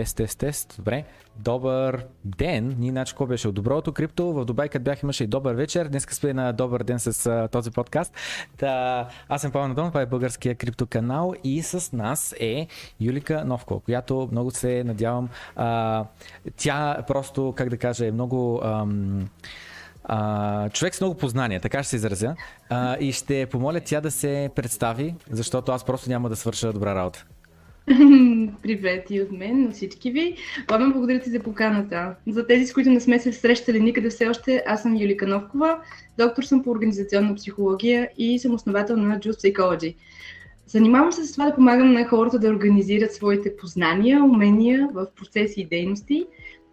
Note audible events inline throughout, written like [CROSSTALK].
тест, тест, тест. Добре. Добър ден. Ние иначе какво беше? От доброто крипто. В Дубай, като бях, имаше и добър вечер. Днес сме на добър ден с а, този подкаст. Та, аз съм Павел Надон, това е българския крипто канал и с нас е Юлика Новко, която много се надявам. А, тя просто, как да кажа, е много... Ам, а, човек с много познания, така ще се изразя. А, и ще помоля тя да се представи, защото аз просто няма да свърша добра работа. [LAUGHS] Привет и от мен на всички ви. Пламен, благодаря ти за поканата. За тези, с които не сме се срещали никъде все още, аз съм Юлика Новкова, доктор съм по организационна психология и съм основател на Juice Psychology. Занимавам се с това да помагам на хората да организират своите познания, умения в процеси и дейности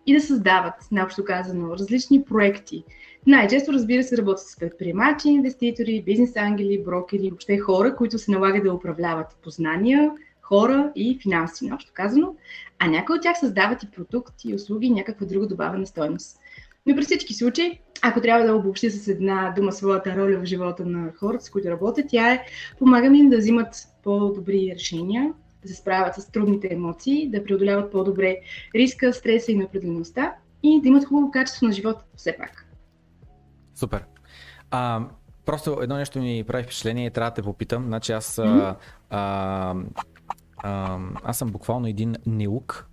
и да създават, наобщо казано, различни проекти. Най-често, разбира се, работят с предприемачи, инвеститори, бизнес ангели, брокери, въобще хора, които се налагат да управляват познания, хора и финанси, общо казано, а някои от тях създават и продукти, и услуги, и някаква друга добавена стойност. Но при всички случаи, ако трябва да обобщи с една дума своята роля в живота на хората, с които работят, тя е помагам им да взимат по-добри решения, да се справят с трудните емоции, да преодоляват по-добре риска, стреса и неопределеността и да имат хубаво качество на живота все пак. Супер. А, просто едно нещо ми прави впечатление и трябва да те попитам. Значи аз mm-hmm. а, а, аз съм буквално един неук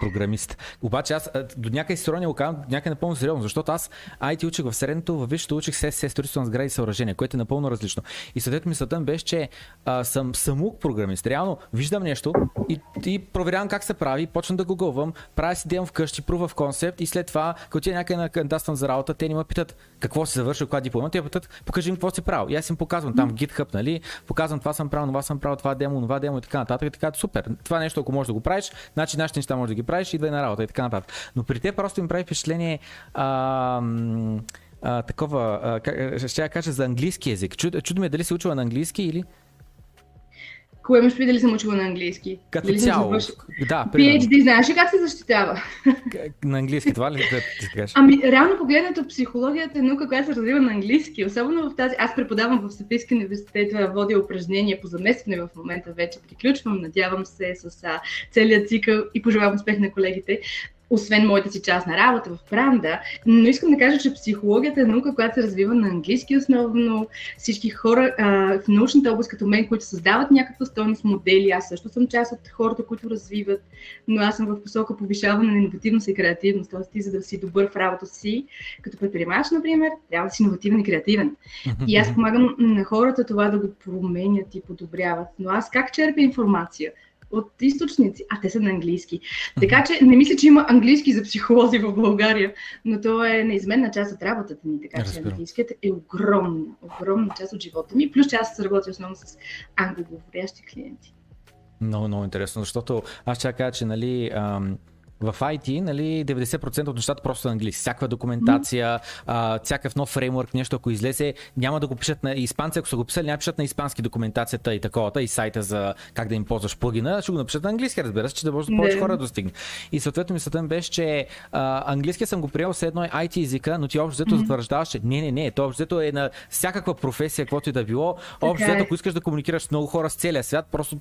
програмист. Обаче аз до някъде си не го казвам, някъде напълно сериозно, защото аз IT учих в средното, в висшето учих СС, строителство на сгради и съоръжения, което е напълно различно. И съответно мисълта ми беше, че а, съм самук програмист. Реално виждам нещо и, и проверявам как се прави, почвам да гугълвам, правя си дем вкъщи, прува в концепт и след това, като ти някъде на кандидатствам за работа, те ни ме питат какво си завършил, каква диплома, те питат, покажи им какво си правил. И аз им показвам там в GitHub, нали, показвам това съм правил, това съм правил, това демо, това демо и така нататък така, супер. Това нещо, ако можеш да го правиш, значи нашите неща можеш да ги правиш, идвай на работа и така нататък. Но при те просто им прави впечатление а, а, такова, а, ще я кажа за английски язик. Чуд, чудо ме дали си учила на английски или? Кое имаш дали съм учила на английски? Като дали цяло. Да, PhD, знаеш ли как се защитава? На английски, това ли да ти кажеш? Ами, реално погледнато, психологията е наука, която се развива на английски. Особено в тази... Аз преподавам в Софийския университет, водя упражнения по заместване в момента вече. Приключвам, надявам се с целият цикъл и пожелавам успех на колегите освен моята си част на работа в бранда, но искам да кажа, че психологията е наука, която се развива на английски основно. Всички хора а, в научната област като мен, които създават някаква стойност модели, аз също съм част от хората, които развиват, но аз съм в посока повишаване на иновативност и креативност. Тоест ти, за да си добър в работа си, като предприемач, например, трябва да си иновативен и креативен. И аз помагам на хората това да го променят и подобряват. Но аз как черпя информация? От източници, а те са на английски. Така че не мисля, че има английски за психолози в България, но то е неизменна част от работата ми, така че английският е огромна, огромна част от живота ми, плюс че аз работя основно с англоговорящи клиенти. Много, много интересно, защото аз ще кажа, че нали, ам, в IT, нали, 90% от нещата просто на английски. Всякаква документация, а, всякакъв нов фреймворк, нещо ако излезе, няма да го пишат на испанци, ако са го писали, няма пишат на испански документацията и таковата, и сайта за как да им ползваш плагина, ще го напишат на английски, разбира се, че да може да повече хора да достигне. И съответно мисълта ми беше, че а, английски съм го приел с едно IT езика, но ти общо взето затвърждаваш, че не, не, не, то общо взето е на всякаква професия, каквото и да било. Общо взето, е. ако искаш да комуникираш с много хора с целия свят, просто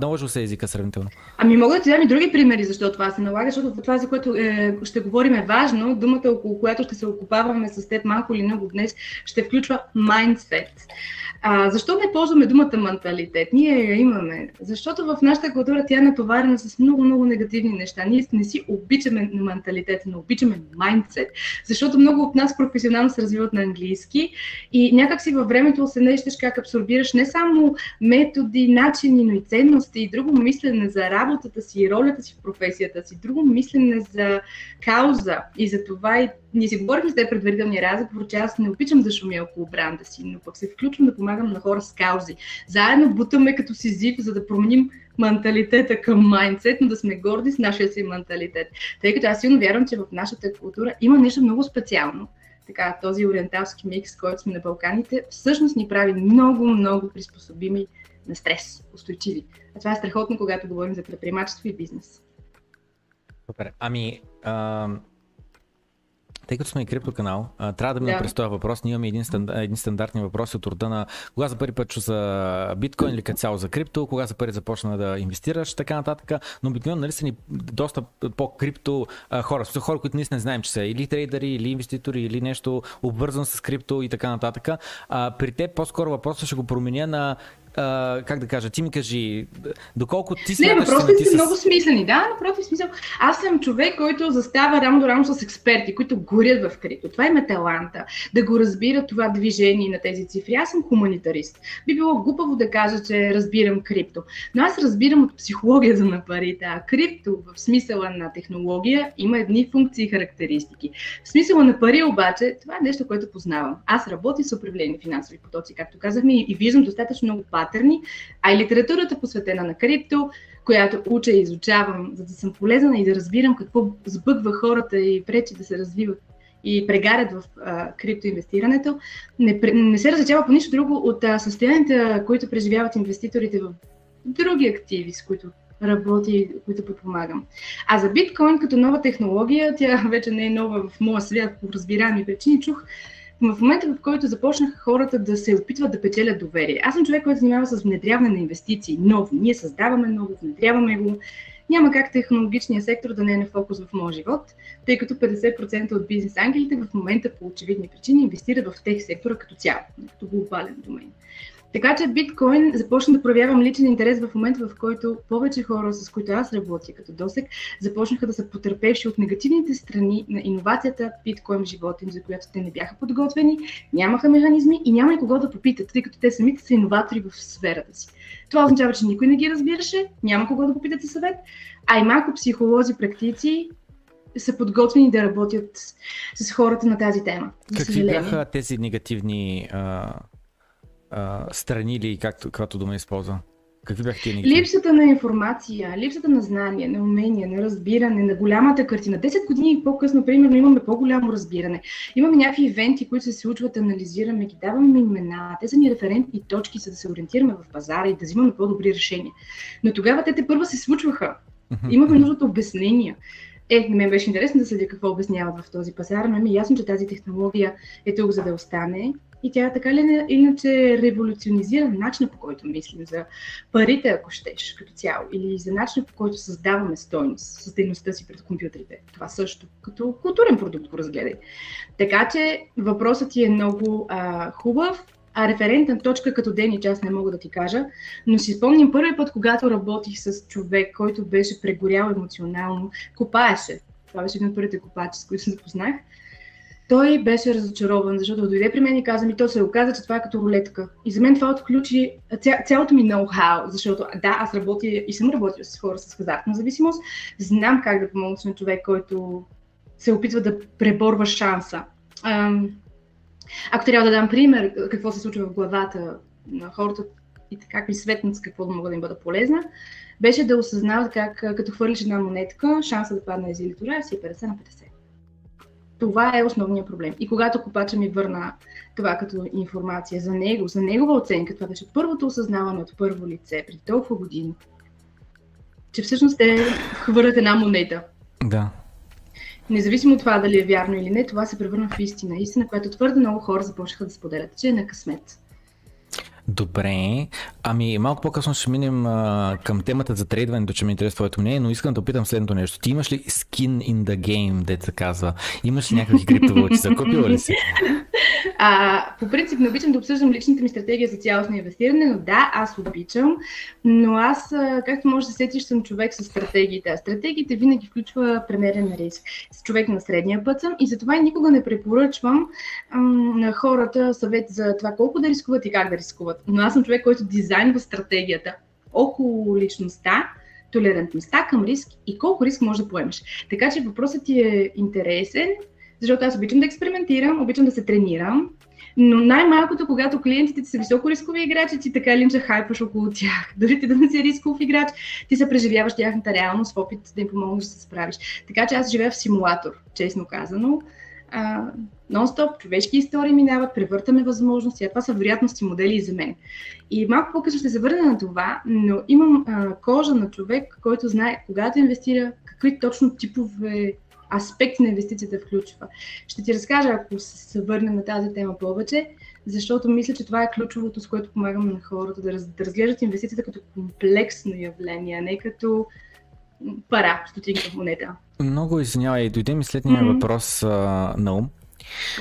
наложил се езика сравнително. Ами мога да ти дам и други примери, защото това се налага, защото това, за което е, ще говорим е важно. Думата, около която ще се окупаваме с теб малко или много днес, ще включва mindset. А, защо не ползваме думата менталитет? Ние я имаме. Защото в нашата култура тя е натоварена с много-много негативни неща. Ние не си обичаме менталитет, но обичаме майндсет. Защото много от нас професионално се развиват на английски и някак си във времето се нещеш как абсорбираш не само методи, начини, но и ценности и друго мислене за работата си и ролята си в професията си, друго мислене за кауза. И за това и ние си говорихме с тези предварителния разговор, че аз не обичам да шумя около бранда си, но пък се включвам да помагам на хора с каузи. Заедно бутаме като си зив, за да променим менталитета към майндсет, но да сме горди с нашия си менталитет. Тъй като аз силно вярвам, че в нашата култура има нещо много специално. Така, този ориенталски микс, който сме на Балканите, всъщност ни прави много, много приспособими на стрес, устойчиви. А това е страхотно, когато говорим за предприемачество и бизнес. Супер. Ами, а, Тъй като сме и крипто канал, трябва да ми да. през този въпрос. Ние имаме един, стандар, един стандартни въпроси от рода на кога за първи път чу за биткоин или като цяло за крипто, кога за първи започна да инвестираш, така нататък. Но обикновено нали са ни доста по-крипто хора. Са хора, които наистина знаем, че са или трейдери, или инвеститори, или нещо обвързано с крипто и така нататък. А, при те по-скоро въпроса ще го променя на а, как да кажа, ти ми кажи, доколко ти си. Не, въпросите са с... много смислени, да, напротив, смисъл. Аз съм човек, който застава рамо до рамо с експерти, които горят в крипто. Това е таланта, да го разбира това движение на тези цифри. Аз съм хуманитарист. Би било глупаво да кажа, че разбирам крипто. Но аз разбирам от психологията на парите. А крипто, в смисъла на технология, има едни функции и характеристики. В смисъла на пари обаче, това е нещо, което познавам. Аз работя с управление финансови потоци, както казахме, и виждам достатъчно много патърни, а и литературата посветена на крипто, която уча и изучавам, за да съм полезна и да разбирам какво сбъгва хората и пречи да се развиват и прегарят в а, криптоинвестирането, не, не се различава по нищо друго от а, състоянията, които преживяват инвеститорите в други активи, с които работи които подпомагам. А за биткоин като нова технология, тя вече не е нова в моя свят по разбираеми причини, чух в момента, в който започнаха хората да се опитват да печелят доверие. Аз съм човек, който занимава с внедряване на инвестиции, ново. Ние създаваме ново, внедряваме го. Няма как технологичният сектор да не е на фокус в моят живот, тъй като 50% от бизнес ангелите в момента по очевидни причини инвестират в тех сектора като цяло, като глобален домен. Така че биткоин започна да проявявам личен интерес в момента, в който повече хора, с които аз работя като досек, започнаха да са потърпевши от негативните страни на иновацията биткоин в живота им, за която те не бяха подготвени, нямаха механизми и няма и кого да попитат, тъй като те самите са иноватори в сферата си. Това означава, че никой не ги разбираше, няма кого да попитат за съвет, а и малко психолози, практици са подготвени да работят с хората на тази тема. Какви бяха тези негативни а, а, страни или както, каквато дума използва? Какви бяха тия Липсата на информация, липсата на знание, на умения, на разбиране, на голямата картина. 10 години по-късно, примерно, имаме по-голямо разбиране. Имаме някакви ивенти, които се случват, анализираме ги, даваме имена. Те са ни референтни точки, за да се ориентираме в пазара и да взимаме по-добри решения. Но тогава те те първа се случваха. Имахме нужда от обяснения. Е, на мен беше интересно да следя какво обясняват в този пазар, но ми е ясно, че тази технология е тук за да остане и тя така ли иначе революционизира начина по който мислим за парите, ако щеш, като цяло, или за начина по който създаваме стойност с дейността си пред компютрите. Това също като културен продукт го разгледай. Така че въпросът ти е много а, хубав, а референтна точка като Денич аз не мога да ти кажа, но си спомням първи път, когато работих с човек, който беше прегорял емоционално, копаеше. Това беше един от първите копачи, с които се запознах. Той беше разочарован, защото дойде при мен и каза ми, то се оказа, че това е като рулетка. И за мен това отключи ця, цялото ми ноу-хау, защото да, аз работя и съм работила с хора с хазартна зависимост, знам как да помогна на човек, който се опитва да преборва шанса. Ако трябва да дам пример какво се случва в главата на хората и как ми светнат какво да мога да им бъда полезна, беше да осъзнават как като хвърлиш една монетка, шанса да падне из или си е 50 на 50. Това е основният проблем. И когато копача ми върна това като информация за него, за негова оценка, това беше първото осъзнаване от първо лице преди толкова години, че всъщност те хвърлят една монета. Да. Независимо от това дали е вярно или не, това се превърна в истина. Истина, която твърде много хора започнаха да споделят, че е на късмет. Добре. Ами малко по-късно ще минем а, към темата за трейдването, че ме интересува твоето мнение, но искам да опитам следното нещо. Ти имаш ли skin in the game, деца казва? Имаш ли някакви криптовалути? Закупила [LAUGHS] ли си? А, по принцип не обичам да обсъждам личната ми стратегия за цялостно инвестиране, но да, аз обичам. Но аз, както може да сетиш, съм човек с стратегиите. А стратегиите винаги включва премерен риск. С човек на средния път съм и затова никога не препоръчвам ам, на хората съвет за това колко да рискуват и как да рискуват. Но аз съм човек, който дизайнва стратегията около личността, толерантността към риск и колко риск може да поемеш. Така че въпросът ти е интересен, защото аз обичам да експериментирам, обичам да се тренирам, но най-малкото, когато клиентите ти са високо рискови играчи, ти така ли че хайпаш около тях. [LAUGHS] Дори ти да не си рисков играч, ти се преживяваш тяхната реалност в опит да им помогнеш да се справиш. Така че аз живея в симулатор, честно казано. Нон-стоп, човешки истории минават, превъртаме възможности, а това са вероятности модели и за мен. И малко по-късно ще се върна на това, но имам а, кожа на човек, който знае когато инвестира, какви точно типове аспекти на инвестицията включва. Ще ти разкажа, ако се върнем на тази тема повече, защото мисля, че това е ключовото, с което помагаме на хората да, раз, да разглеждат инвестицията като комплексно явление, а не като пара, стотинка монета. Много извинявай, дойде ми следния mm-hmm. въпрос а, на ум.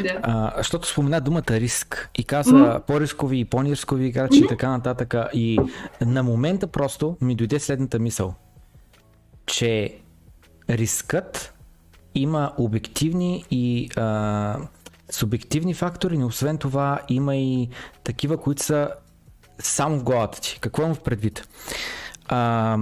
Да. А, защото спомена думата риск и каза mm-hmm. по-рискови и по-нирскови играчи mm-hmm. и така нататък. И на момента просто ми дойде следната мисъл, че рискът има обективни и а, субективни фактори, но освен това има и такива, които са само в главата ти. Какво имам в предвид? А,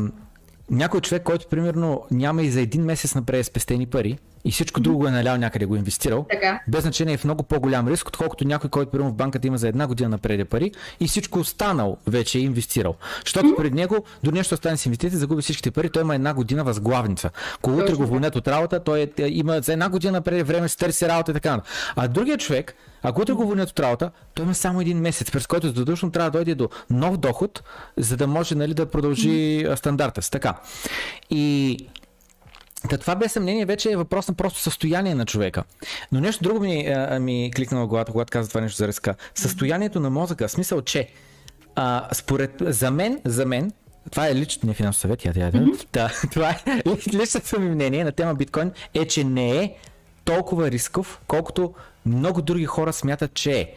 някой човек, който примерно няма и за един месец напред спестени пари и всичко друго е налял някъде го е инвестирал, така. без значение е в много по-голям риск, отколкото някой, който примерно в банката има за една година напред пари и всичко останал вече е инвестирал. Защото mm-hmm. пред него до нещо стане с инвестиции, загуби всичките пари, той има една година възглавница. Когато утре го вълнят от работа, той е, има за една година напред време, се търси работа и така. А другия човек, ако утре го вълнят от работа, той има само един месец, през който задължително трябва да дойде до нов доход, за да може нали, да продължи mm-hmm. стандарта си. Така. И Та това без съмнение вече е въпрос на просто състояние на човека. Но нещо друго ми, а, ми кликна в главата, когато каза това нещо за риска. Състоянието на мозъка, смисъл, че а, според, за мен, за мен, това е лично, не финансов съвет, я, я, я, mm-hmm. да, това е [LAUGHS] личното ми мнение на тема биткоин е, че не е толкова рисков, колкото много други хора смятат, че е.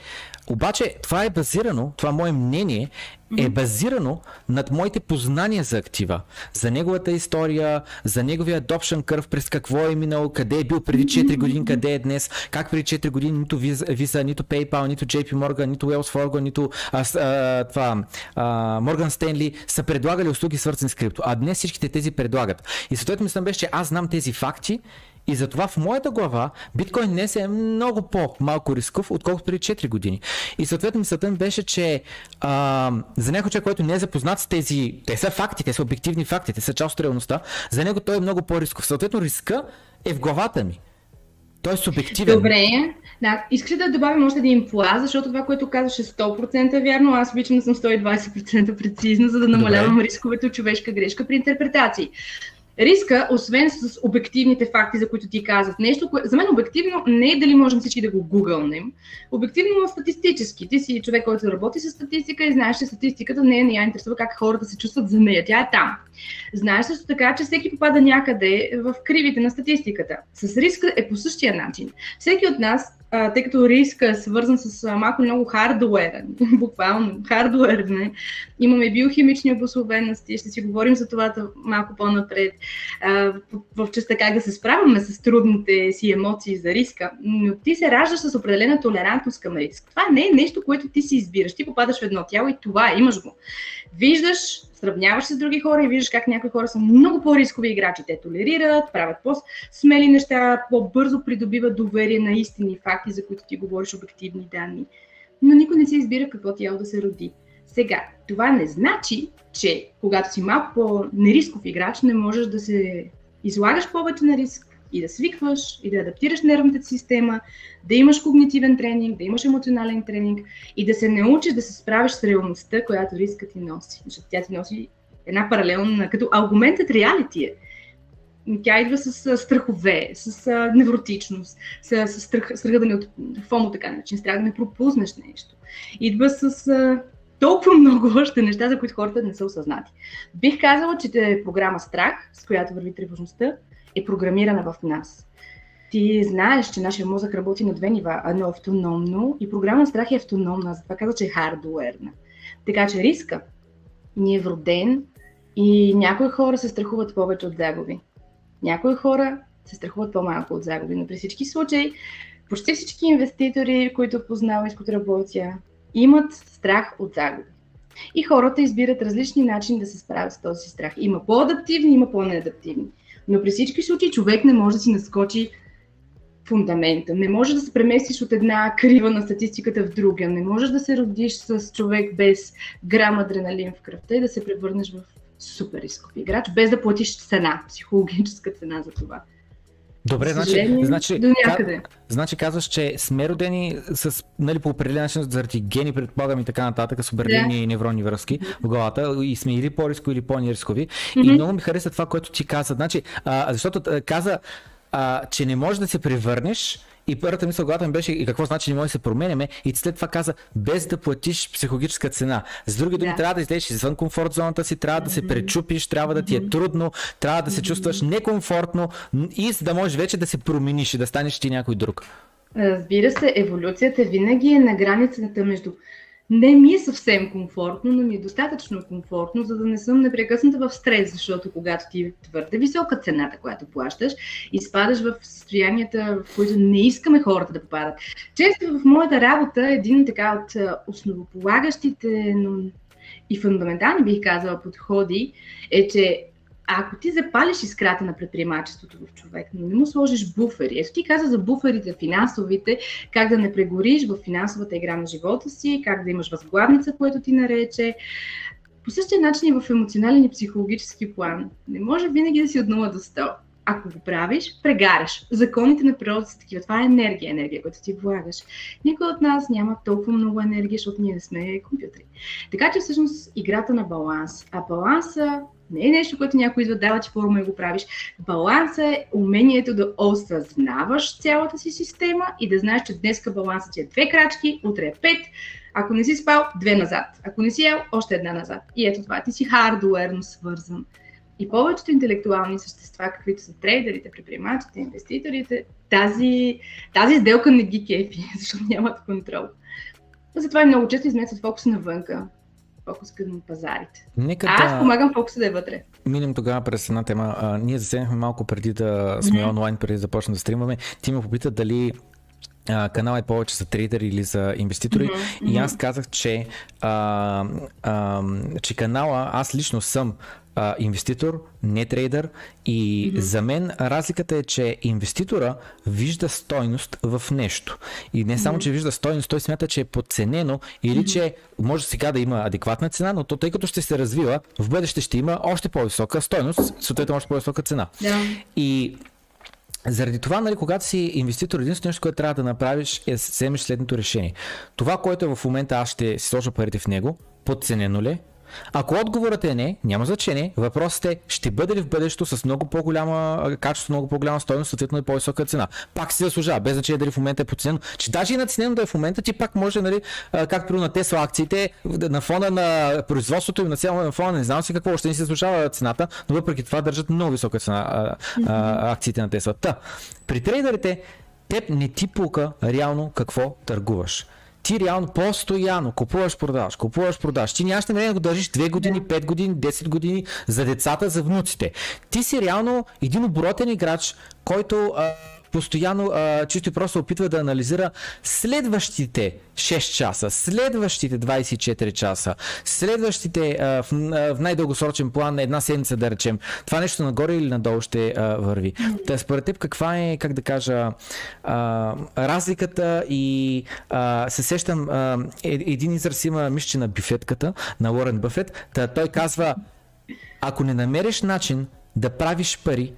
Обаче това е базирано, това мое мнение е базирано над моите познания за актива, за неговата история, за неговия adoption curve, през какво е минал, къде е бил преди 4 години, къде е днес, как преди 4 години нито Visa, нито PayPal, нито JP Morgan, нито Wells Fargo, нито а, а, това, а, Morgan Stanley са предлагали услуги свързани с крипто, а днес всичките тези предлагат. И съответно мислям беше, че аз знам тези факти и затова в моята глава биткоин днес е много по-малко рисков, отколкото преди 4 години. И съответно мисълта ми беше, че а, за някой човек, който не е запознат с тези, те са факти, те са обективни факти, те са част от реалността, за него той е много по-рисков. Съответно риска е в главата ми. Той е субективен. Добре, да, искаш да добавим още един пласт, защото това, което казваш е 100% вярно, аз обичам да съм 120% прецизна, за да намалявам Добре. рисковете от човешка грешка при интерпретации. Риска, освен с обективните факти, за които ти казах, нещо, кое... за мен обективно не е дали можем всички да го гугълнем. Обективно статистически. Ти си човек, който работи с статистика и знаеш, че статистиката не е не я интересува как хората се чувстват за нея. Тя е там. Знаеш също така, че всеки попада някъде в кривите на статистиката. С риска е по същия начин. Всеки от нас а, тъй като риска е свързан с малко много хардуер, [LAUGHS] буквално хардуер, не? имаме биохимични обословености, ще си говорим за това малко по-напред, а, в, в частта как да се справяме с трудните си емоции за риска, но ти се раждаш с определена толерантност към риск. Това не е нещо, което ти си избираш. Ти попадаш в едно тяло и това имаш го. Виждаш сравняваш с други хора и виждаш как някои хора са много по-рискови играчи. Те толерират, правят по-смели неща, по-бързо придобиват доверие на истини факти, за които ти говориш обективни данни. Но никой не се избира какво тяло да се роди. Сега, това не значи, че когато си малко по-нерисков играч, не можеш да се излагаш повече на риск, и да свикваш, и да адаптираш нервната система, да имаш когнитивен тренинг, да имаш емоционален тренинг и да се научиш да се справиш с реалността, която риска ти носи. Защото тя ти носи една паралелна, като аргументът реалити е. Тя идва с страхове, с невротичност, с страх, страха да не от фомо, така начин, страх да не пропуснеш нещо. Идва с толкова много още неща, за които хората не са осъзнати. Бих казала, че те е програма Страх, с която върви тревожността, е програмирана в нас. Ти знаеш, че нашия мозък работи на две нива. Едно автономно и програма страх е автономна, затова казва, че е хардуерна. Така че риска ни е вроден и някои хора се страхуват повече от загуби. Някои хора се страхуват по-малко от загуби, но при всички случаи почти всички инвеститори, които познавам и с които работя, имат страх от загуби. И хората избират различни начини да се справят с този страх. Има по-адаптивни, има по-неадаптивни. Но при всички случаи човек не може да си наскочи фундамента. Не можеш да се преместиш от една крива на статистиката в друга. Не можеш да се родиш с човек без грам адреналин в кръвта и да се превърнеш в супер рисков играч, без да платиш цена, психологическа цена за това. Добре, значи, значи, значи казваш, че сме родени с, нали, по определен начин заради гени, предполагам и така нататък, с определени да. невронни връзки в главата и сме или по-рискови, или по-нирискови. Mm-hmm. И много ми хареса това, което ти каза. Значи, а, защото а, каза, а, че не можеш да се превърнеш и първата мисъл главата ми беше и какво значи не може да се променяме и след това каза без да платиш психологическа цена. С други думи, да. трябва да излезеш извън комфорт зоната си, трябва да се пречупиш, трябва да ти е трудно, трябва да се чувстваш некомфортно и за да можеш вече да се промениш и да станеш ти някой друг. Разбира се, еволюцията винаги е на границата между не ми е съвсем комфортно, но ми е достатъчно комфортно, за да не съм непрекъсната в стрес, защото когато ти е твърде висока цената, която плащаш, изпадаш в състоянията, в които не искаме хората да попадат. Често в моята работа един така от основополагащите, но и фундаментални, бих казала, подходи е, че ако ти запалиш искрата на предприемачеството в човек, но не му сложиш буфери, ето ти каза за буферите финансовите, как да не прегориш в финансовата игра на живота си, как да имаш възглавница, което ти нарече. По същия начин и в емоционален и психологически план. Не може винаги да си от 0 до 100. Ако го правиш, прегаряш. Законите на природата са такива. Това е енергия, енергия, която ти влагаш. Никой от нас няма толкова много енергия, защото ние не сме компютри. Така че всъщност играта на баланс. А баланса не е нещо, което някой идва, дава ти форма и го правиш. Балансът е умението да осъзнаваш цялата си система и да знаеш, че днеска балансът ти е две крачки, утре е пет, ако не си спал, две назад. Ако не си ял, още една назад. И ето това, ти си хардуерно свързан. И повечето интелектуални същества, каквито са трейдерите, предприемачите, инвеститорите, тази, тази сделка не ги кефи, [LAUGHS] защото нямат контрол. Затова много често изместват фокуса навънка фокус към пазарите. Нека а аз да... помагам фокуса да е вътре. Минем тогава през една тема. А, ние заседнахме малко преди да сме mm-hmm. онлайн, преди да започнем да стримаме. Ти ме попита дали канал е повече за трейдери или за инвеститори. Mm-hmm. И аз казах, че, а, а, че канала, аз лично съм а, инвеститор, не трейдър и mm-hmm. за мен разликата е, че инвеститора вижда стойност в нещо. И не само, mm-hmm. че вижда стойност, той смята, че е подценено или mm-hmm. че може сега да има адекватна цена, но то тъй като ще се развива, в бъдеще ще има още по-висока стойност, съответно още по-висока цена. Yeah. И заради това, нали, когато си инвеститор, единственото нещо, което трябва да направиш е да вземеш следното решение. Това, което е в момента аз ще си сложа парите в него, подценено ли? Ако отговорът е не, няма значение. Въпросът е, ще бъде ли в бъдещето с много по-голяма качество, много по-голяма стоеност, съответно и по-висока цена. Пак се заслужава, без значение дали в момента е подценено. Че даже и наценено да е в момента, ти пак може, нали, както на Тесла акциите, на фона на производството и на цяло на фона, не знам си какво, още не се заслужава цената, но въпреки това държат много висока цена а, а, акциите на Тесла. Та, при трейдерите, теб не ти пука реално какво търгуваш ти реално постоянно купуваш, продаваш, купуваш, продаваш. Ти нямаш намерение да го държиш 2 години, 5 години, 10 години за децата, за внуците. Ти си реално един оборотен играч, който а, постоянно а, чисто и просто опитва да анализира следващите 6 часа, следващите 24 часа, следващите а, в, а, в най-дългосрочен план една седмица да речем. Това нещо нагоре или надолу ще а, върви. Та според теб каква е, как да кажа, а, разликата и а, се сещам, а, е, един израз има мисля, на бифетката, на Лорен Бъфет, та той казва, ако не намериш начин да правиш пари,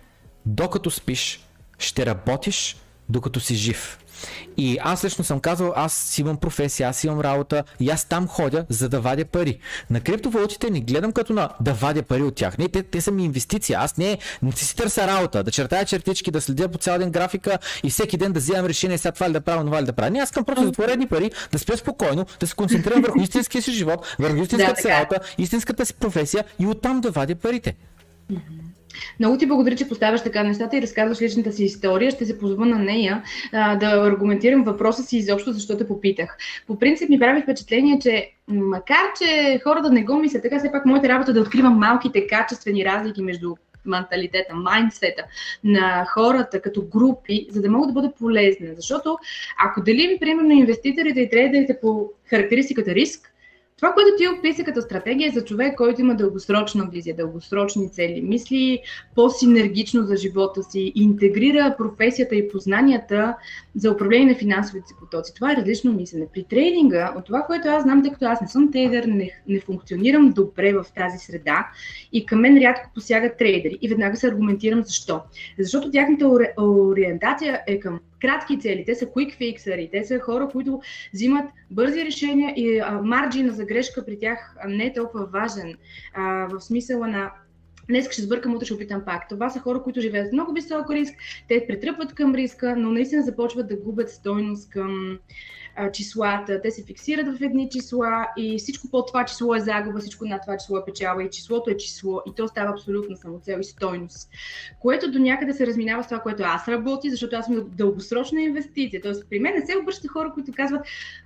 докато спиш, ще работиш докато си жив. И аз лично съм казал, аз си имам професия, аз имам работа и аз там ходя, за да вадя пари. На криптовалутите не гледам като на да вадя пари от тях. Не, те, те са ми инвестиция. Аз не, не си търся работа, да чертая чертички, да следя по цял ден графика и всеки ден да вземам решение сега това ли да правя, това ли да правя. Не, аз искам просто едни пари, да спя спокойно, да се концентрирам върху истинския си живот, върху истинската си работа, истинската си професия и оттам да вадя парите. Много ти благодаря, че поставяш така нещата и разказваш личната си история. Ще се позова на нея а, да аргументирам въпроса си изобщо, защо те попитах. По принцип ми прави впечатление, че макар, че хората не го мислят, така все пак моята работа е да откривам малките качествени разлики между менталитета, майндсета на хората като групи, за да могат да бъдат полезни. Защото ако делим, примерно, инвеститорите и трейдерите по характеристиката риск, това, което ти описа като стратегия е за човек, който има дългосрочна визия, дългосрочни цели, мисли по-синергично за живота си, интегрира професията и познанията за управление на финансовите си потоци. Това е различно мислене. При трейдинга, от това, което аз знам, тъй като аз не съм трейдер, не, не функционирам добре в тази среда и към мен рядко посягат трейдери. И веднага се аргументирам защо. Защото тяхната ориентация е към кратки цели, те са quick fixери, те са хора, които взимат бързи решения и марджина за грешка при тях не е толкова важен а, в смисъла на Днес ще сбъркам, утре ще опитам пак. Това са хора, които живеят с много висок риск, те претръпват към риска, но наистина започват да губят стойност към числата, те се фиксират в едни числа и всичко по това число е загуба, всичко над това число е печалба и числото е число и то става абсолютно самоцел и стойност, което до някъде се разминава с това, което аз работя, защото аз съм дългосрочна инвестиция. Тоест при мен не се обръщат хора, които казват,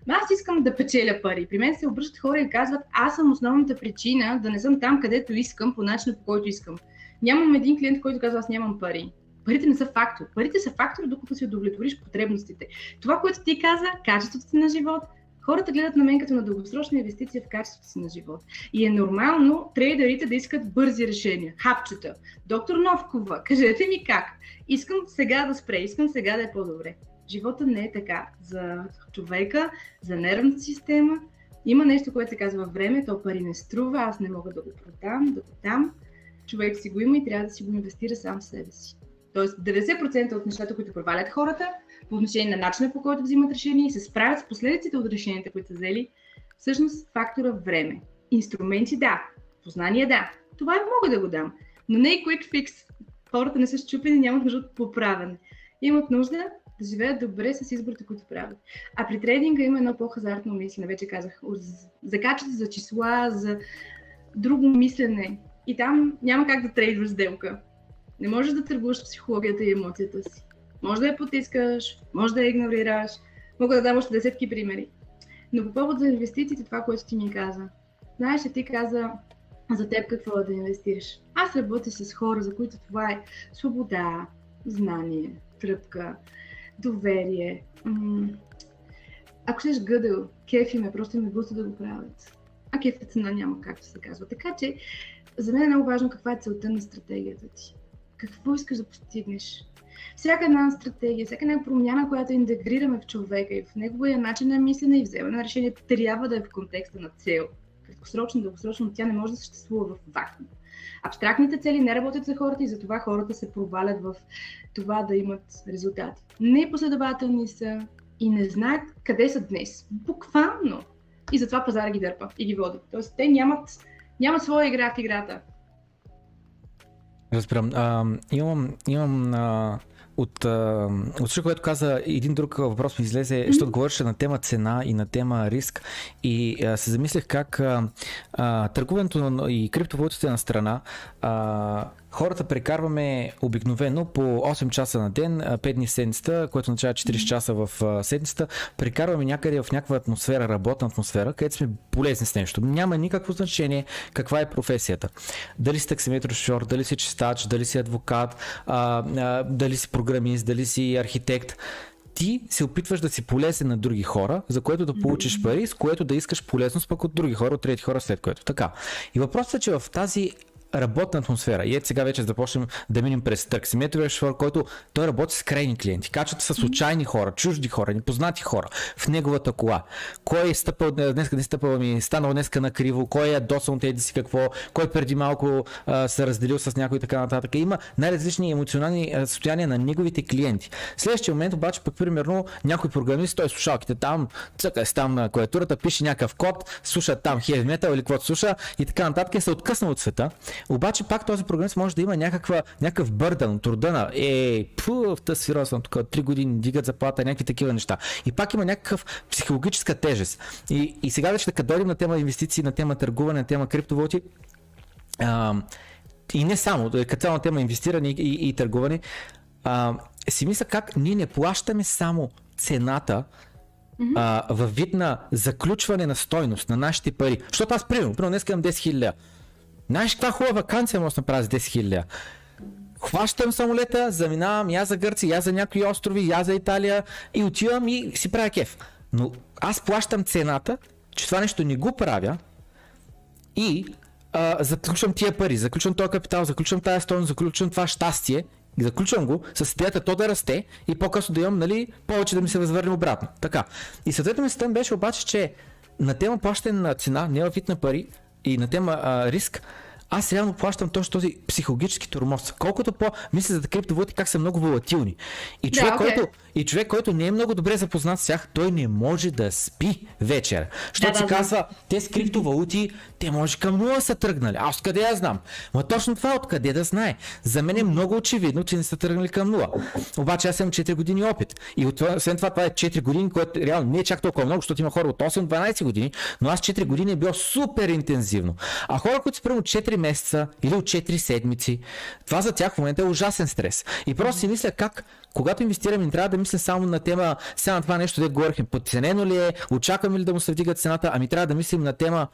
аз искам да печеля пари. При мен се обръщат хора и казват, аз съм основната причина да не съм там, където искам, по начина по който искам. Нямам един клиент, който казва, аз нямам пари. Парите не са фактор. Парите са фактор, докато си удовлетвориш потребностите. Това, което ти каза, качеството си на живот, хората гледат на мен като на дългосрочна инвестиция в качеството си на живот. И е нормално трейдерите да искат бързи решения. Хапчета. Доктор Новкова, кажете ми как. Искам сега да спре, искам сега да е по-добре. Живота не е така. За човека, за нервната система, има нещо, което се казва време, то пари не струва, аз не мога да го продам, да го дам. Човек си го има и трябва да си го инвестира сам в себе си. Тоест 90% от нещата, които провалят хората по отношение на начина по който взимат решения и се справят с последиците от решенията, които са взели, всъщност фактора време. Инструменти да, познание да, това мога да го дам, но не и quick fix. Хората не са щупени, нямат нужда от поправяне. Имат нужда да живеят добре с изборите, които правят. А при трейдинга има едно по-хазартно мислене, вече казах, за качество, за числа, за друго мислене. И там няма как да трейдваш сделка. Не можеш да търгуваш психологията и емоцията си. Може да я потискаш, може да я игнорираш. Мога да дам още десетки примери. Но по повод за инвестициите, това, което ти ми каза. Знаеш, ти каза за теб какво да инвестираш. Аз работя с хора, за които това е свобода, знание, тръпка, доверие. Ако ще гъдъл, кефи ме, просто ме густа да го правят. А кефа цена няма, както се казва. Така че, за мен е много важно каква е целта на стратегията ти какво искаш да постигнеш. Всяка една стратегия, всяка една промяна, която интегрираме в човека и в неговия начин на мислене и вземане на решение, трябва да е в контекста на цел. Краткосрочно, дългосрочно, тя не може да съществува в вакуум. Абстрактните цели не работят за хората и затова хората се провалят в това да имат резултати. Непоследователни са и не знаят къде са днес. Буквално. И затова пазара ги дърпа и ги води. Тоест, те нямат, нямат своя игра в играта. Разбирам. А, имам, имам а, от, от всичко, което каза, един друг въпрос ми излезе, mm-hmm. защото говореше на тема цена и на тема риск и а, се замислях как а, а, търгуването и криптовалутите на страна а, Хората прекарваме обикновено по 8 часа на ден, 5 дни в седмицата, което означава 40 часа в седмицата. Прекарваме някъде в някаква атмосфера, работна атмосфера, където сме полезни с нещо. Няма никакво значение каква е професията. Дали си таксиметр шофьор, дали си чистач, дали си адвокат, а, а, дали си програмист, дали си архитект ти се опитваш да си полезен на други хора, за което да получиш пари, с което да искаш полезност пък от други хора, от трети хора след което. Така. И въпросът е, че в тази работна атмосфера. И ето сега вече започнем да минем през таксиметровия шофьор, който той работи с крайни клиенти. Качват с случайни хора, чужди хора, непознати хора в неговата кола. Кой е стъпал днес, не стъпал ми, станал днеска на криво, кой е досъл от си какво, кой преди малко а, се разделил с някой и така нататък. Има най-различни емоционални състояния на неговите клиенти. Следващия момент обаче, пък примерно, някой програмист, той слушалките там, цъка е там на клавиатурата, пише някакъв код, слуша там heavy metal или каквото слуша и така нататък, се откъсна от света. Обаче пак този програмист може да има някаква, някакъв бърдън, труда на е, пу, в тази съм тук 3 години, дигат заплата, някакви такива неща. И пак има някакъв психологическа тежест. И, и сега вече, като дойдем на тема инвестиции, на тема търгуване, на тема криптовалути, а, и не само, като цяло тема инвестиране и, и, и търгуване, а, си мисля как ние не плащаме само цената, mm-hmm. а, във вид на заключване на стойност на нашите пари. Защото аз, примерно, примерно днес имам 10 000 Знаеш каква хубава вакансия може да направя с 10 000? Хващам самолета, заминавам я за Гърция, я за някои острови, я за Италия и отивам и си правя кеф. Но аз плащам цената, че това нещо не го правя и а, заключвам тия пари, заключвам този капитал, заключвам тази стойност, заключвам това щастие Заключвам го с идеята то да расте и по-късно да имам нали, повече да ми се възвърне обратно. Така. И съответно ми беше обаче, че на тема плащане на цена, не във вид на пари, и на тема а, риск, аз реално плащам точно този психологически тормоз. Колкото по мисля за криптовалути как са много волатилни. И човек, да, okay. който, и човек, който не е много добре запознат с тях, той не може да спи вечер. Защото да, си да, казва, да. те с криптовалути, те може към нула са тръгнали. Аз откъде я знам? Ма точно това откъде да знае. За мен е много очевидно, че не са тръгнали към нула. Обаче аз имам 4 години опит. И освен това, това е 4 години, което реално не е чак толкова много, защото има хора от 8-12 години, но аз 4 години е било супер интензивно. А хора, които са примерно 4 месеца или от 4 седмици, това за тях в момента е ужасен стрес. И просто си мисля как когато инвестирам, не трябва да мисля само на тема, сега на това нещо, да говорихме, подценено ли е, очакваме ли да му се вдига цената, ами трябва да мислим на тема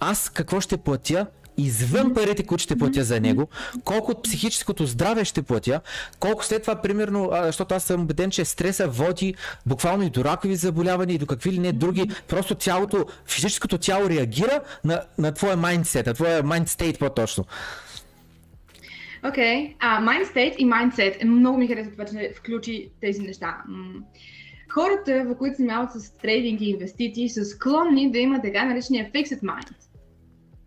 аз какво ще платя извън парите, които ще платя за него, колко от психическото здраве ще платя, колко след това, примерно, защото аз съм убеден, че стреса води буквално и до ракови заболявания и до какви ли не други, просто цялото, физическото тяло реагира на, на твоя майндсет, на твоя майндстейт по-точно. Окей, okay. а state и mindset, е много ми харесва това, че включи тези неща. Хората, в които се занимават с трейдинг и инвестиции, са склонни да имат така наречения fixed mind.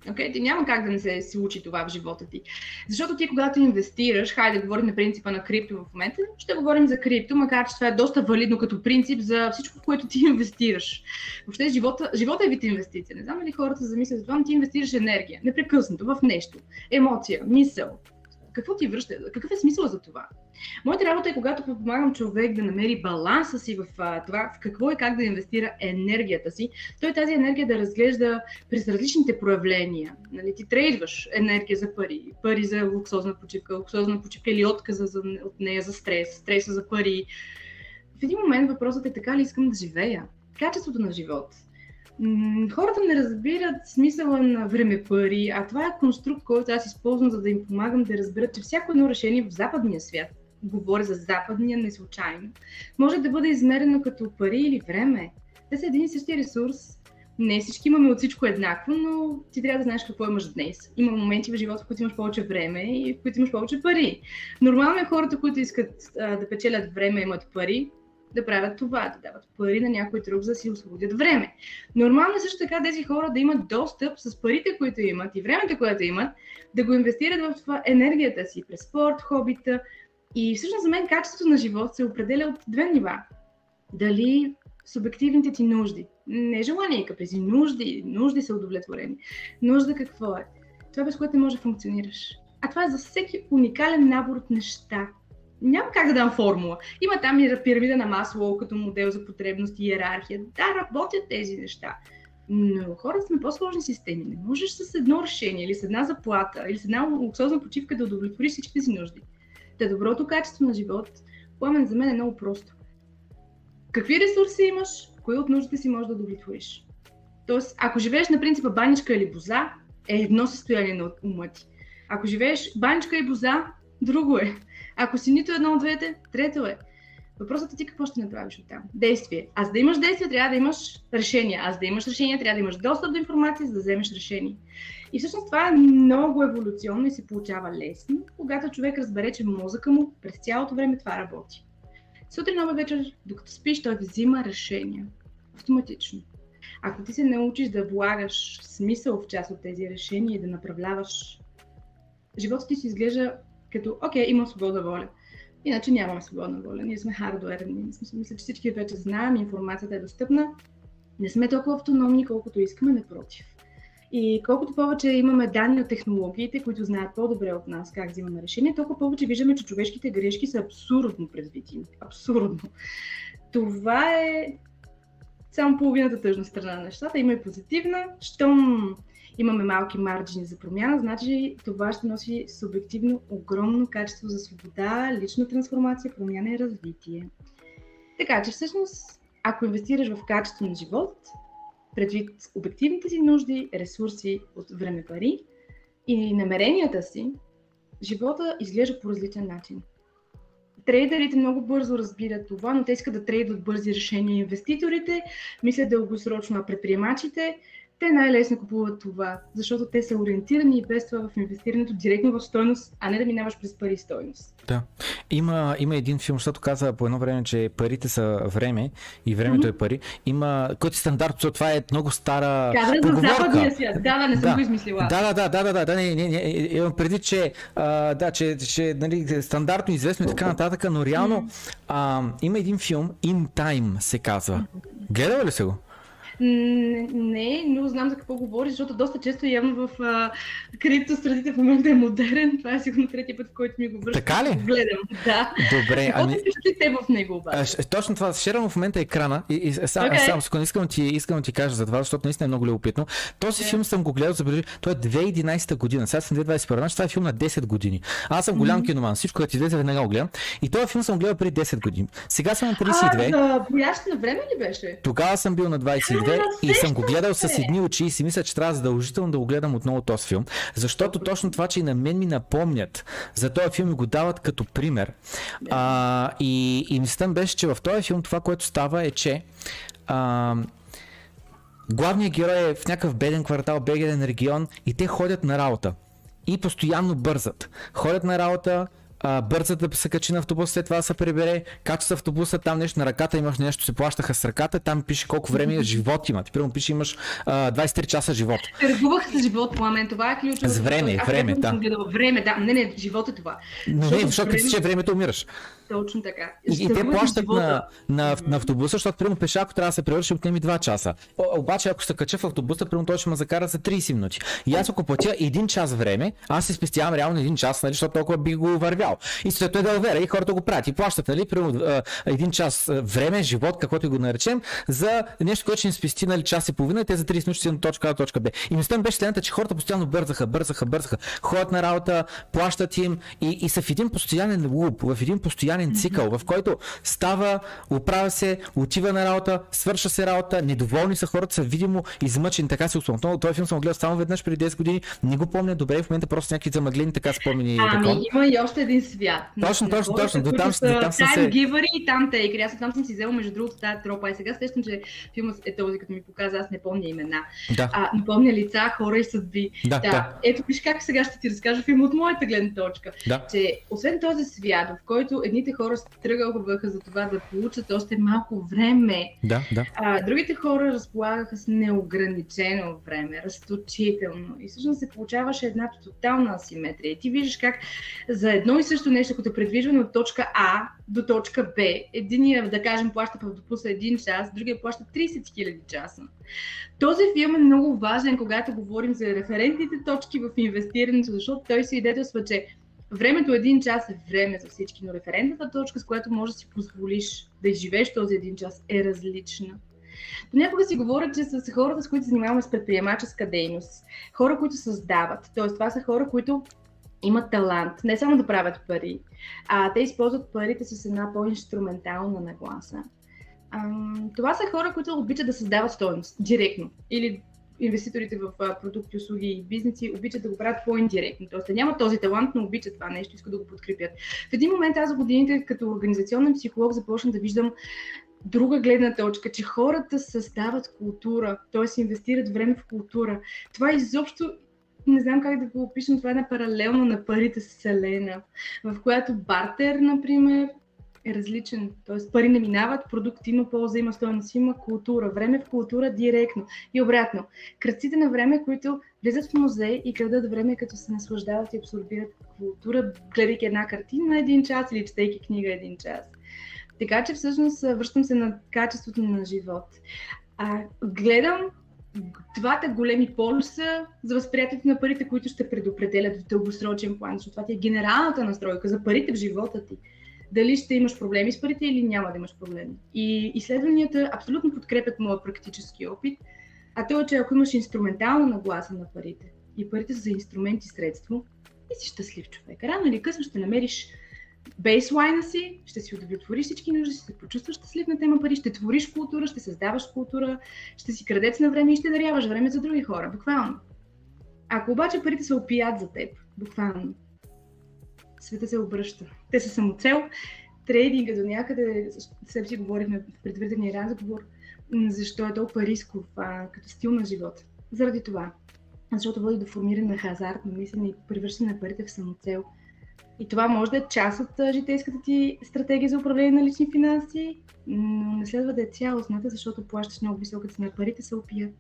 Okay? Ти няма как да не се случи това в живота ти. Защото ти, когато инвестираш, хайде да говорим на принципа на крипто в момента, ще говорим за крипто, макар че това е доста валидно като принцип за всичко, което ти [LAUGHS] инвестираш. Въобще живота, живота е вид инвестиция. Не знам ли хората замислят за това, но ти инвестираш енергия, непрекъснато, в нещо. Емоция, мисъл, какво ти връща? Какъв е смисъл за това? Моята работа е, когато помагам човек да намери баланса си в това, в какво и как да инвестира енергията си, той тази енергия да разглежда през различните проявления. Нали, ти трейдваш енергия за пари, пари за луксозна почивка, луксозна почивка или отказа за, от нея за стрес, стреса за пари. В един момент въпросът е така ли искам да живея? Качеството на живот хората не разбират смисъла на време пари, а това е конструкт, който аз използвам, за да им помагам да разберат, че всяко едно решение в западния свят, говоря за западния не случайно, може да бъде измерено като пари или време. Те са един и същия ресурс. Не всички имаме от всичко еднакво, но ти трябва да знаеш какво имаш днес. Има моменти в живота, в които имаш повече време и в които имаш повече пари. Нормално е хората, които искат а, да печелят време, имат пари, да правят това, да дават пари на някой друг, за да си освободят време. Нормално е също така тези хора да имат достъп с парите, които имат и времето, което имат, да го инвестират в това енергията си, през спорт, хобита. И всъщност за мен качеството на живот се определя от две нива. Дали субективните ти нужди, не желания и капризи, нужди, нужди са удовлетворени. Нужда какво е? Това без което не може да функционираш. А това е за всеки уникален набор от неща, няма как да дам формула. Има там и пирамида на масло като модел за потребности и иерархия. Да, работят тези неща. Но хората сме по-сложни системи. Не можеш с едно решение или с една заплата или с една луксозна почивка да удовлетвориш всичките си нужди. Та доброто качество на живот, пламен за мен е много просто. Какви ресурси имаш, кои от нуждите си можеш да удовлетвориш? Тоест, ако живееш на принципа баничка или боза, е едно състояние на ума ти. Ако живееш баничка и боза, друго е. Ако си нито едно от двете, трето е. Въпросът е ти какво ще направиш от там. Действие. А за да имаш действие, трябва да имаш решение. А за да имаш решение, трябва да имаш достъп до информация, за да вземеш решение. И всъщност това е много еволюционно и се получава лесно, когато човек разбере, че мозъка му през цялото време това работи. Сутрин, нова вечер, докато спиш, той взима решения. Автоматично. Ако ти се научиш да влагаш смисъл в част от тези решения и да направляваш, животът ти си изглежда като, окей, имам свободна воля. Иначе нямаме свободна воля. Ние сме хардуерни. Мисля, че всички вече знаем, информацията е достъпна. Не сме толкова автономни, колкото искаме, напротив. И колкото повече имаме данни от технологиите, които знаят по-добре от нас как взимаме решение, толкова повече виждаме, че човешките грешки са абсурдно предвити. Абсурдно. Това е само половината тъжна страна на нещата. Има и позитивна. Щом имаме малки марджини за промяна, значи това ще носи субективно огромно качество за свобода, лична трансформация, промяна и развитие. Така че всъщност, ако инвестираш в качество на живот, предвид обективните си нужди, ресурси от време пари и намеренията си, живота изглежда по различен начин. Трейдерите много бързо разбират това, но те искат да трейдват бързи решения. Инвеститорите мислят дългосрочно, а предприемачите те най-лесно купуват това, защото те са ориентирани и без това в инвестирането директно в стойност, а не да минаваш през пари стойност. Да. Има, има един филм, защото каза по едно време, че парите са време и времето mm-hmm. е пари. Има, който стандарт, защото това е много стара Каза за западния свят. Да, да, не съм да. го измислила. Да, да, да, да, да, да, не, не, не, имам преди, че, а, да, че, че нали, стандартно известно и така нататък, но реално mm-hmm. а, има един филм, In Time се казва. Гледала ли се го? Не, но знам за какво говориш, защото доста често явно в а, криптострадите в момента е модерен. Това е сигурно третия път, в който ми го връщам. Така ли? Гледам, да. Добре, Какво ами... ти те в него обаче? А, точно това, шерам в момента екрана и, и сам, okay. сам секунда, искам, ти, искам да ти кажа за това, защото наистина е много любопитно. Този yeah. филм съм го гледал, забележи, той е 2011 година, сега съм 2021, значи това е филм на 10 години. Аз съм голям mm-hmm. киноман, всичко, което излезе веднага го гледам. И този филм съм гледал преди 10 години. Сега съм на 32. А, за на време ли беше? Тогава съм бил на 22 а, и съм го гледал с едни очи и си мисля, че трябва задължително да го гледам отново този филм, защото точно това, че и на мен ми напомнят за този филм и го дават като пример. А, и, и мислята беше, че в този филм това, което става е, че а, главният герой е в някакъв беден квартал, беден регион и те ходят на работа. И постоянно бързат. Ходят на работа, а, бързат да се качи на автобус, след това да се прибере, качва се автобуса, там нещо на ръката, имаш нещо, се плащаха с ръката, там пише колко време [LAUGHS] живот има. Ти примерно пише имаш а, 23 часа живот. Търгувах с живот, пламен, това е ключово. С време, време, да. Време, да, не, не, живот е това. Но не, защото време... че времето умираш. Точно така. И, и те плащат на, на, на, автобуса, защото примерно пеша, ако трябва да се превърши, отнеми 2 часа. О, обаче, ако се кача в автобуса, примерно той ще ме закара за 30 минути. И аз ако платя 1 час време, аз се спестявам реално 1 час, нали, защото толкова би го вървял. И след това да вера и хората го правят. И плащат, нали, примерно един час време, живот, каквото и го наречем, за нещо, което ще им спести нали, час и половина и те за 30 минути на точка А, точка Б. И мисля беше следната, че хората постоянно бързаха, бързаха, бързаха, ходят на работа, плащат им и, и са в един постоянен луп, в един постоянен цикъл, в който става, оправя се, отива на работа, свърша се работа, недоволни са хората, са видимо измъчени, така се условно. Този филм съм гледал само веднъж преди 10 години, не го помня добре, в момента просто някакви замъглени така спомени. Ами, има и още един свят. Точно, точно, точно. До там, до там съм се... Гивари и там тейкери. Аз там съм си взела между другото тази тропа. И сега сещам, че филмът е този, като ми показа, аз не помня имена. Да. А, не помня лица, хора и съдби. Да, да. да. Ето виж как сега ще ти разкажа филм от моята гледна точка. Да. Че освен този свят, в който едните хора тръгваха за това да получат още малко време, да, да. А, другите хора разполагаха с неограничено време, разточително. И всъщност се получаваше една тотална асиметрия. И ти виждаш как за едно и също нещо, като предвижване от точка А до точка Б, единия, да кажем, плаща в допуса един час, другия плаща 30 000 часа. Този филм е много важен, когато говорим за референтните точки в инвестирането, защото той свидетелства, че времето един час е време за всички, но референтната точка, с която можеш да си позволиш да изживееш този един час, е различна. Понякога си говоря, че с хората, с които занимаваме с предприемаческа дейност, хора, които създават, т.е. това са хора, които имат талант, не само да правят пари, а те използват парите с една по-инструментална нагласа. това са хора, които обичат да създават стоеност директно или инвеститорите в продукти, услуги и бизнеси обичат да го правят по-индиректно. Тоест, да нямат този талант, но обичат това нещо, искат да го подкрепят. В един момент аз за годините като организационен психолог започна да виждам друга гледна точка, че хората създават култура, т.е. инвестират време в култура. Това изобщо не знам как да го опишем, това е на паралелно на парите с Вселена, в която бартер, например, е различен. Тоест пари не минават, продукт има полза, има стоеност, има култура. Време в култура директно. И обратно. Кръците на време, които влизат в музей и крадат време, като се наслаждават и абсорбират култура, гледайки една картина един час или четейки книга един час. Така че всъщност връщам се на качеството на живот. А, гледам двата големи полюса за възприятието на парите, които ще предопределят в дългосрочен план, защото това ти е генералната настройка за парите в живота ти. Дали ще имаш проблеми с парите или няма да имаш проблеми. И изследванията абсолютно подкрепят моят практически опит, а то е, че ако имаш инструментална нагласа на парите и парите са за инструмент и средство, и си щастлив човек. Рано или късно ще намериш бейслайна си, ще си удовлетвориш всички нужди, ще се почувстваш щастлив на тема пари, ще твориш култура, ще създаваш култура, ще си крадец на време и ще даряваш време за други хора, буквално. Ако обаче парите се опият за теб, буквално, света се обръща. Те са самоцел, трейдинга до някъде, себе си говорихме в предварителния разговор, защо е толкова рисков а, като стил на живот. Заради това. Защото води до формиране на хазарт, на мислене и превръщане на парите в самоцел – И това може да е част от житейската ти стратегия за управление на лични финанси, но не следва да е цялостната, защото плащаш много висока цена. Парите се опият.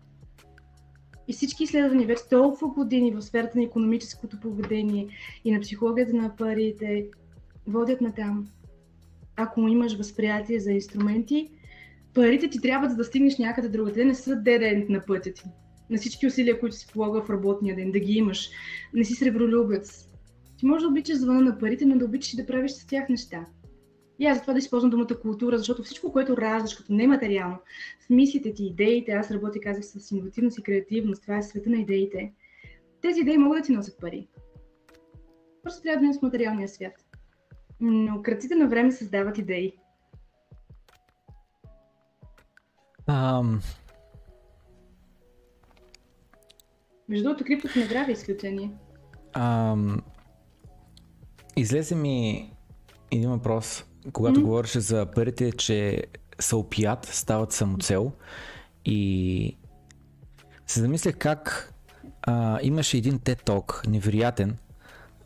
И всички изследвания вече толкова години в сферата на економическото поведение и на психологията на парите водят на там. Ако имаш възприятие за инструменти, парите ти трябва да стигнеш някъде друга. Те не са деден на пътя ти. На всички усилия, които си полага в работния ден, да ги имаш. Не си сребролюбец. Ти можеш да обичаш звъна на парите, но да обичаш и да правиш с тях неща. И аз затова да използвам думата култура, защото всичко, което раждаш като нематериално, в мислите ти, идеите, аз работя, казах, с иновативност и креативност, това е света на идеите. Тези идеи могат да ти носят пари. Просто трябва да минеш в материалния свят. Но кръците на време създават идеи. Um... Между другото, криптото не прави изключение. Um... Излезе ми един въпрос когато mm-hmm. говореше за парите, че са опият, стават самоцел и се замислях как а, имаше един TED Talk, невероятен,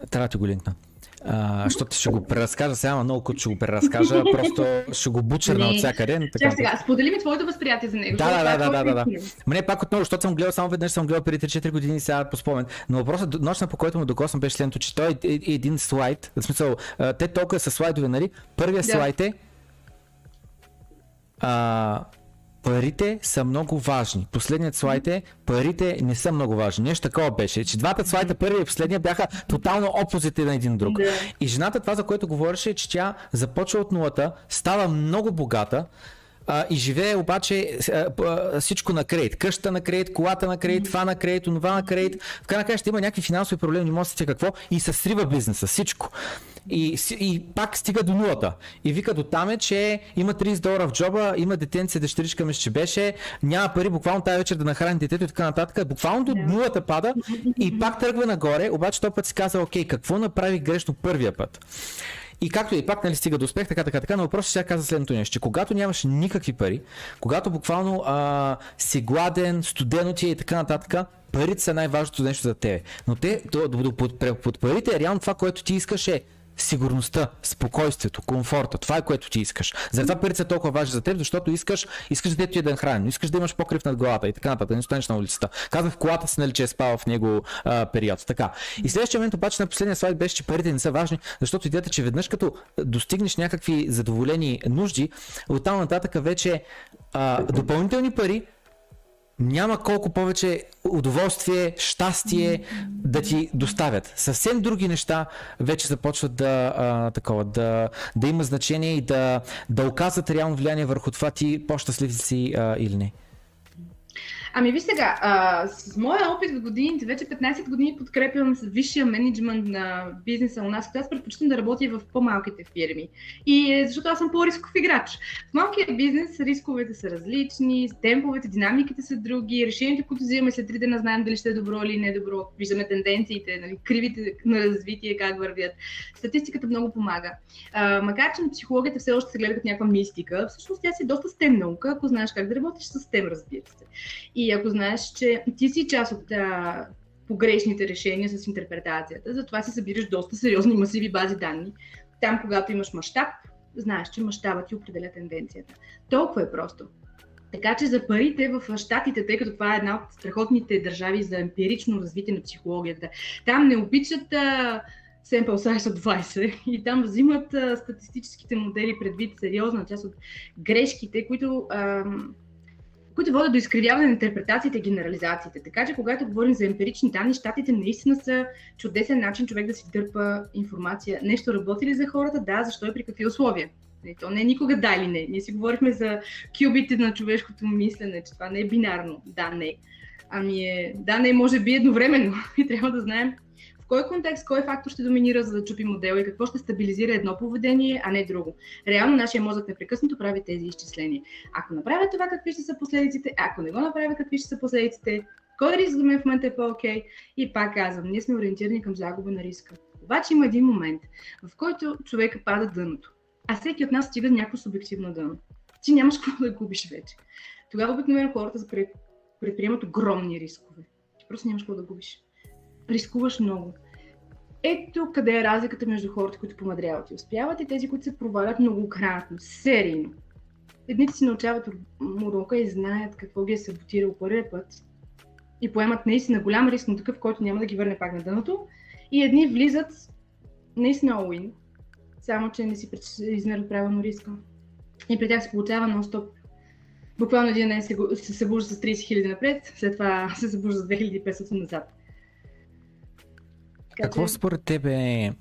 трябва да ти го линкна, а, защото ще го преразкажа сега, ама много ще го преразкажа, [LAUGHS] просто ще го бучерна от всякъде. Така. сега, сподели ми твоето възприятие за него. Да, да, да, да, да, да. Мене пак отново, защото съм гледал само веднъж, съм гледал преди 3-4 години сега по спомен. Но въпросът, нощна по който му докосвам беше следното, че той е един слайд, в смисъл, те толкова са слайдове, нали? Първият да. слайд е а, парите са много важни. Последният слайд е, парите не са много важни. Нещо такова беше, че двата слайда, първият и последния, бяха тотално опозити на един друг. И жената това, за което говореше, е, че тя започва от нулата, става много богата, а, и живее обаче а, а, всичко на кредит. Къщата на кредит, колата на кредит, това на кредит, онова на кредит. В крайна края ще има някакви финансови проблеми, не може да какво и се срива бизнеса, всичко. И, и пак стига до нулата. И вика до там е, че има 30 долара в джоба, има детенце, дъщеричка ми че беше, няма пари буквално тази вечер да нахрани детето и така нататък. Буквално до нулата пада и пак тръгва нагоре, обаче този път си казва, окей, какво направих грешно първия път? И както и пак нали, стига до успех, така, така, така, но въпросът сега каза следното нещо, че когато нямаш никакви пари, когато буквално а, си гладен, студено ти е и така нататък, парите са най-важното нещо за тебе. Но те, под, под парите, е реално това, което ти искаш е сигурността, спокойствието, комфорта. Това е което ти искаш. Затова парите са толкова важни за теб, защото искаш, искаш да ти е да храни, искаш да имаш покрив над главата и така нататък, не стоиш на улицата. Казах колата си, нали, че е спал в него а, период. Така. И следващия момент обаче на последния слайд беше, че парите не са важни, защото идеята, че веднъж като достигнеш някакви задоволени нужди, оттам нататък вече а, допълнителни пари няма колко повече удоволствие, щастие да ти доставят. Съвсем други неща вече започват да, а, такова, да, да има значение и да, да оказват реално влияние върху това ти по-щастлив си а, или не. Ами ви сега, а, с моя опит в годините, вече 15 години подкрепям с висшия менеджмент на бизнеса у нас, аз предпочитам да работя в по-малките фирми. И е, защото аз съм по-рисков играч. В малкия бизнес рисковете са различни, темповете, динамиките са други, решението, които взимаме след 3 дена, знаем дали ще е добро или не е добро, виждаме тенденциите, нали, кривите на развитие, как вървят. Статистиката много помага. А, макар, че на психологията все още се гледа като някаква мистика, всъщност тя си е доста стем наука, ако знаеш как да работиш с тем, разбира се. И ако знаеш, че ти си част от а, погрешните решения с интерпретацията, затова си събираш доста сериозни масиви бази данни. Там, когато имаш мащаб, знаеш, че мащабът ти определя тенденцията. Толкова е просто. Така че за парите в Штатите, тъй като това е една от страхотните държави за емпирично развитие на психологията, там не обичат а, sample size от 20 и там взимат а, статистическите модели предвид сериозна част от грешките, които а, които водят до изкривяване на интерпретациите и генерализациите. Така че, когато говорим за емпирични данни, щатите наистина са чудесен начин човек да си дърпа информация. Нещо работи ли за хората? Да, защо и при какви условия? Нали, то не е никога да или не. Ние си говорихме за кюбите на човешкото мислене, че това не е бинарно. Да, не. Ами е, да, не, може би едновременно. [LAUGHS] И трябва да знаем кой контекст, кой фактор ще доминира, за да чупи модела и какво ще стабилизира едно поведение, а не друго. Реално нашия мозък непрекъснато прави тези изчисления. Ако направя това, какви ще са последиците, ако не го направя, какви ще са последиците, кой риск за мен в момента е по-окей? И пак казвам, ние сме ориентирани към загуба на риска. Обаче има един момент, в който човека пада дъното. А всеки от нас стига някакво субективно дъно. Ти нямаш какво да губиш вече. Тогава обикновено хората предприемат огромни рискове. Просто нямаш какво да губиш рискуваш много. ето къде е разликата между хората, които помадряват и успяват и тези, които се провалят многократно, серийно. Едните си научават урока и знаят какво ги е саботирал първия път и поемат наистина голям риск, но такъв, който няма да ги върне пак на дъното. И едни влизат наистина уин, само че не си измерят правилно риска. И при тях се получава нон-стоп. Буквално един ден се, се събужда с 30 000 напред, след това [LAUGHS] се събужда с 2500 назад. Какво според тебе е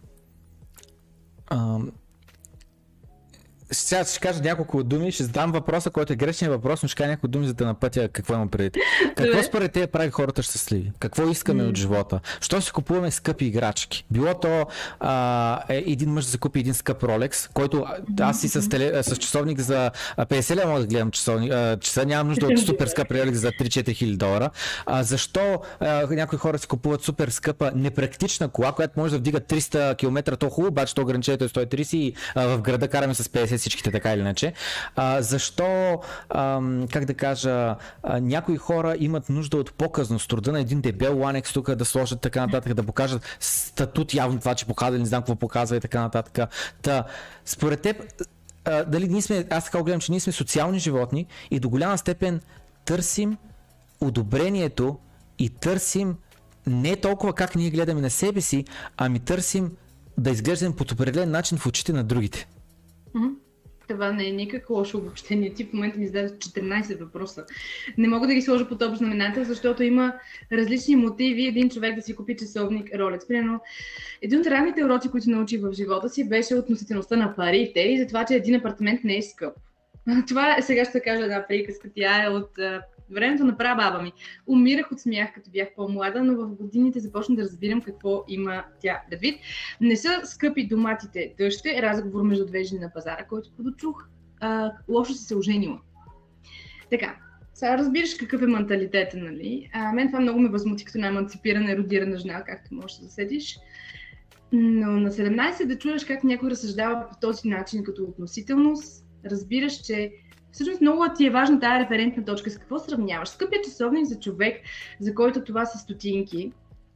сега ще кажа няколко думи, ще задам въпроса, който е грешният въпрос, но ще кажа няколко думи, за да напътя какво имам преди. Какво според те прави хората щастливи? Какво искаме mm. от живота? Що си купуваме скъпи играчки? Било то а, е, един мъж да закупи един скъп Rolex, който аз си с, теле, с часовник за 50 лева мога да гледам часовник, а, часа, нямам нужда от супер скъп Rolex за 3-4 хиляди долара. А, защо а, някои хора си купуват супер скъпа, непрактична кола, която може да вдига 300 км, то хубаво, обаче то ограничението е 130 и а, в града караме с 50 всичките така или иначе. А, защо, а, как да кажа, а, някои хора имат нужда от показност, труда на един дебел ланекс тук да сложат така нататък, да покажат статут, явно това, че показва, не знам какво показва и така нататък. Та, според теб, а, дали ние сме, аз така гледам, че ние сме социални животни и до голяма степен търсим одобрението и търсим не толкова как ние гледаме на себе си, ами търсим да изглеждаме по определен начин в очите на другите. Mm-hmm. Това не е никак лошо обобщение. Ти в момента ми зададе 14 въпроса. Не мога да ги сложа под общ знаменател, защото има различни мотиви един човек да си купи часовник Rolex. Примерно, един от ранните уроци, които научих в живота си, беше относителността на парите и за това, че един апартамент не е скъп. [LAUGHS] Това е, сега ще кажа една приказка. Тя е от времето на прабаба ми. Умирах от смях, като бях по-млада, но в годините започна да разбирам какво има тя предвид. Не са скъпи доматите дъще, разговор между две жени на пазара, който подочух. А, лошо си се оженила. Така, сега разбираш какъв е менталитета, нали? А, мен това много ме възмути като най-еманципирана, еродирана жена, както можеш да заседиш. Но на 17 да чуеш как някой разсъждава по този начин като относителност, разбираш, че всъщност много ти е важна тази референтна точка. С какво сравняваш? Скъпия часовник за човек, за който това са стотинки,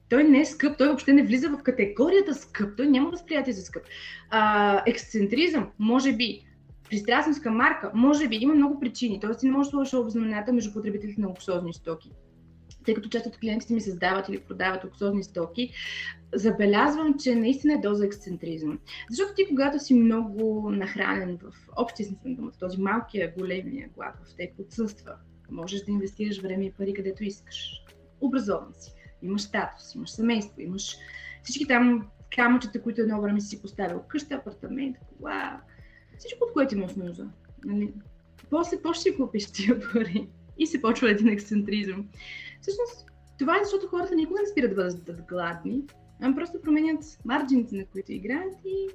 той не е скъп, той въобще не влиза в категорията скъп, той няма възприятие за скъп. А, ексцентризъм, може би, пристрастност към марка, може би, има много причини, т.е. ти не можеш да сложиш обзнамената между потребителите на луксозни стоки тъй като част от клиентите ми създават или продават луксозни стоки, забелязвам, че наистина е доза ексцентризъм. Защото ти, когато си много нахранен в общия смисъл на думата, този малкия, големия глад в теб отсъства, можеш да инвестираш време и пари където искаш. Образован си, имаш статус, имаш семейство, имаш всички там камъчета, които едно време си поставил. Къща, апартамент, кола, всичко, от което имаш нужда. Нали? После, си купиш тия пари и се почва един ексцентризъм. Всъщност, това е защото хората никога не спират да бъдат гладни, ами просто променят марджините, на които играят и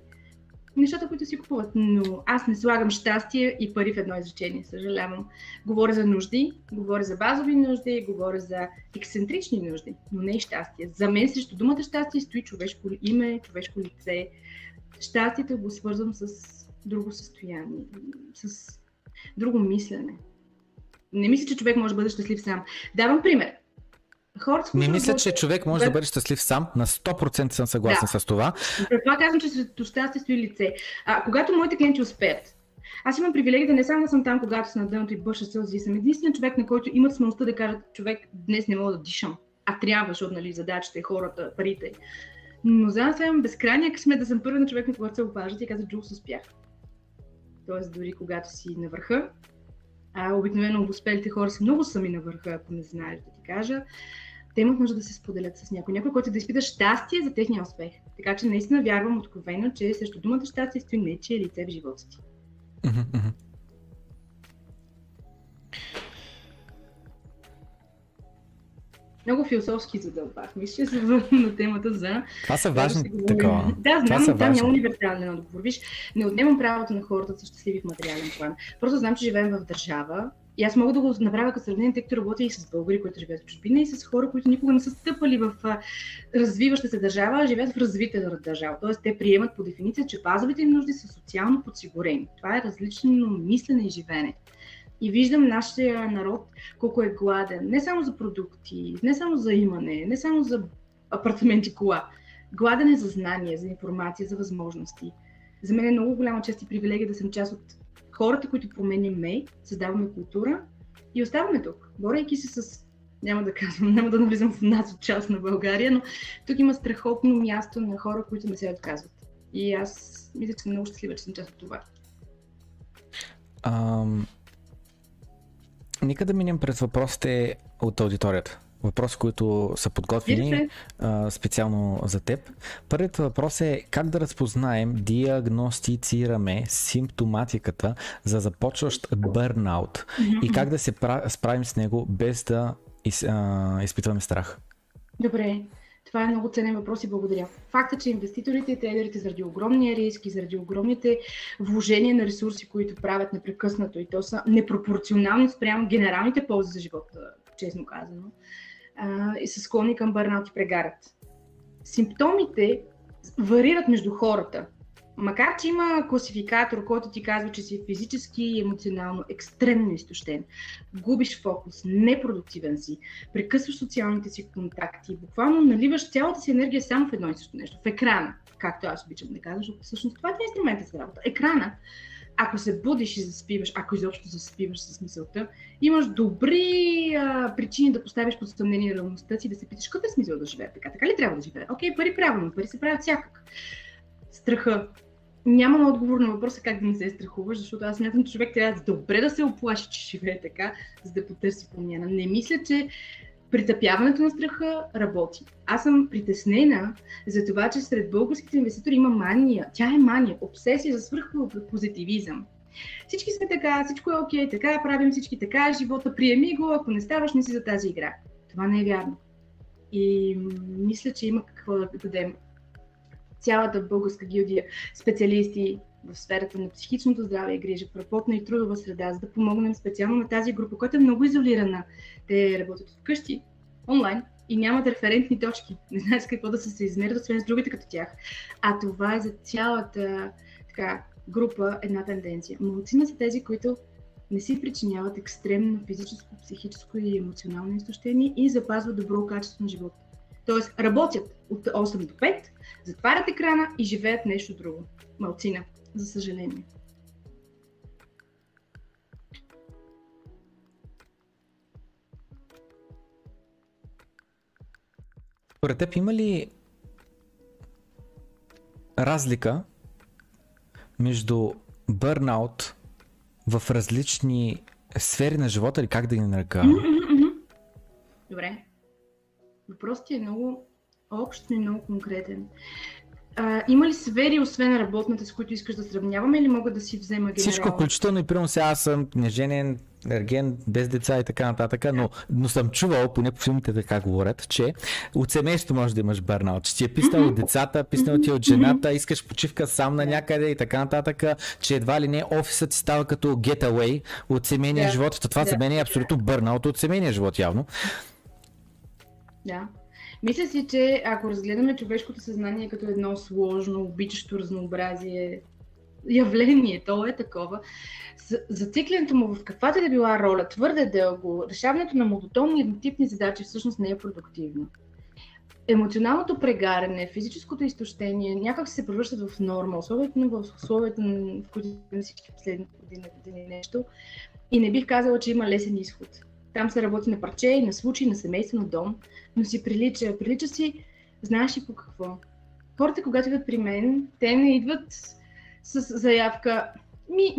нещата, които си купуват. Но аз не слагам щастие и пари в едно изречение, съжалявам. Говоря за нужди, говоря за базови нужди, говоря за ексцентрични нужди, но не и щастие. За мен срещу думата щастие стои човешко име, човешко лице. Щастието го свързвам с друго състояние, с друго мислене. Не мисля, че човек може да бъде щастлив сам. Давам пример. Хората, не мисля, че човек може да бъде щастлив сам. На 100% съм съгласен да. с това. Това казвам, че срещу щастие стои лице. А, когато моите клиенти успеят, аз имам привилегия да не само да съм там, когато съм на дъното и бърша сълзи. Съм единствен човек, на който имат смелостта да кажат, човек, днес не мога да дишам. А трябва, защото нали, задачите, хората, парите. Но за нас имам безкрайния късмет да съм първи на човек, на който се обаждат и казват, Джулс успях. Тоест, дори когато си на върха, а обикновено успелите хора са много сами на върха, ако не знаеш да ти кажа, те имат нужда да се споделят с някой. Някой, който да изпита щастие за техния успех. Така че наистина вярвам откровено, че срещу думата щастие стои нечие лице в живота ти. Много философски задълбах. Мисля, се на темата за... Това са важни да такова. Да, знам, но там няма универсален отговор. Виж, не отнемам правото на хората да са щастливи в материален план. Просто знам, че живеем в държава, и аз мога да го направя като сравнение, тъй като работя и с българи, които живеят в чужбина, и с хора, които никога не са стъпали в развиваща се държава, а живеят в развита държава. Тоест, те приемат по дефиниция, че базовите им нужди са социално подсигурени. Това е различно мислене и живеене. И виждам нашия народ колко е гладен. Не само за продукти, не само за имане, не само за апартаменти, кола. Гладен е за знания, за информация, за възможности. За мен е много голяма чест и привилегия да съм част от хората, които променяме, създаваме култура и оставаме тук, борейки се с няма да казвам, няма да навлизам в нас от част на България, но тук има страхотно място на хора, които не се отказват. И аз мисля, че съм много щастлива, че съм част от това. Ам... Нека да минем през въпросите от аудиторията. Въпроси, които са подготвени а, специално за теб. Първият въпрос е как да разпознаем, диагностицираме симптоматиката за започващ бърнаут и как да се справим с него без да из, а, изпитваме страх. Добре, това е много ценен въпрос и благодаря. Факта, че инвеститорите и трейдерите заради огромния риск и заради огромните вложения на ресурси, които правят непрекъснато и то са непропорционални спрямо генералните ползи за живота, честно казано, и са склонни към бърнаут и прегарат. Симптомите варират между хората. Макар, че има класификатор, който ти казва, че си физически и емоционално екстремно изтощен, губиш фокус, непродуктивен си, прекъсваш социалните си контакти, буквално наливаш цялата си енергия само в едно и също нещо, в екрана, както аз обичам да кажа, защото всъщност това е инструмента за работа. Екрана ако се будиш и заспиваш, ако изобщо заспиваш с мисълта, имаш добри а, причини да поставиш под съмнение реалността си, да се питаш какъв е смисъл да живее така. Така ли трябва да живее? Окей, пари правилно, пари се правят всякак. Страха. Нямам отговор на въпроса как да не се страхуваш, защото аз смятам, че човек трябва добре да се оплаши, че живее така, за да потърси промяна. Не мисля, че Притъпяването на страха работи. Аз съм притеснена за това, че сред българските инвеститори има мания. Тя е мания, обсесия за свръхпозитивизъм. Всички сме така, всичко е окей, така правим всички, така живота, приеми го, ако не ставаш, не си за тази игра. Това не е вярно. И мисля, че има какво да дадем. Цялата българска гилдия, специалисти, в сферата на психичното здраве и грижа, в работна и трудова среда, за да помогнем специално на тази група, която е много изолирана. Те работят вкъщи, онлайн, и нямат референтни точки. Не знаят с какво да се, се измерят, освен с другите като тях. А това е за цялата така, група една тенденция. Малцина са тези, които не си причиняват екстремно физическо, психическо и емоционално изтощение и запазват добро качество на живота. Тоест работят от 8 до 5, затварят екрана и живеят нещо друго. Малцина за съжаление. Според теб има ли разлика между бърнаут в различни сфери на живота или как да ги нарека? Добре. Въпросът е много общ и много конкретен. А, има ли сфери, освен работната, с които искаш да сравняваме или мога да си взема генерално? Всичко, включително и примерно сега аз съм неженен, ерген, без деца и така нататък, но, но съм чувал, поне по филмите така говорят, че от семейството може да имаш бърнаут, че ти е писнал от децата, писнал ти от жената, искаш почивка сам на някъде и така нататък, че едва ли не офисът ти става като getaway от семейния живот. Това за мен е абсолютно бърнаут от семейния живот явно. Да. Мисля си, че ако разгледаме човешкото съзнание като едно сложно, обичащо разнообразие, явление, то е такова, зацикленето му в каквато да била роля, твърде дълго, решаването на монотонни еднотипни задачи всъщност не е продуктивно. Емоционалното прегаряне, физическото изтощение някак се превръщат в норма, особено в условията, в които всички последни години, години нещо. И не бих казала, че има лесен изход. Там се работи на парче, на случай, на семейство, на дом, но си прилича. Прилича си, знаеш ли по какво. Хората, когато идват при мен, те не идват с заявка. Ми,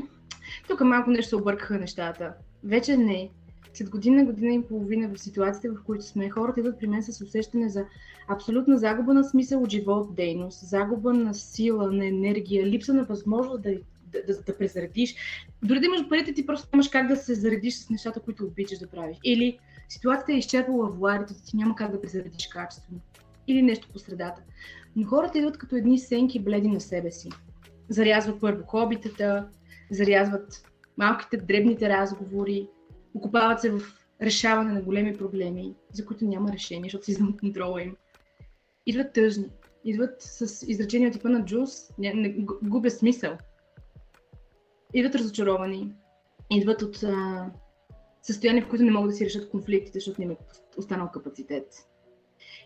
тук малко нещо се объркаха нещата. Вече не. След година, година и половина в ситуацията, в които сме, хората идват при мен с усещане за абсолютна загуба на смисъл от живот, дейност, загуба на сила, на енергия, липса на възможност да да, да, да презаредиш. Дори да имаш парите, ти просто нямаш как да се заредиш с нещата, които обичаш да правиш. Или ситуацията е изчерпала владите, ти няма как да презаредиш качествено. Или нещо по средата. Но хората идват като едни сенки бледи на себе си. Зарязват първо хобитата, зарязват малките, дребните разговори, окупават се в решаване на големи проблеми, за които няма решение, защото си извън контрола им. Идват тъжни, идват с изречения типа на Джус, губя смисъл идват разочаровани, идват от а, състояние, в които не могат да си решат конфликтите, защото е останал капацитет.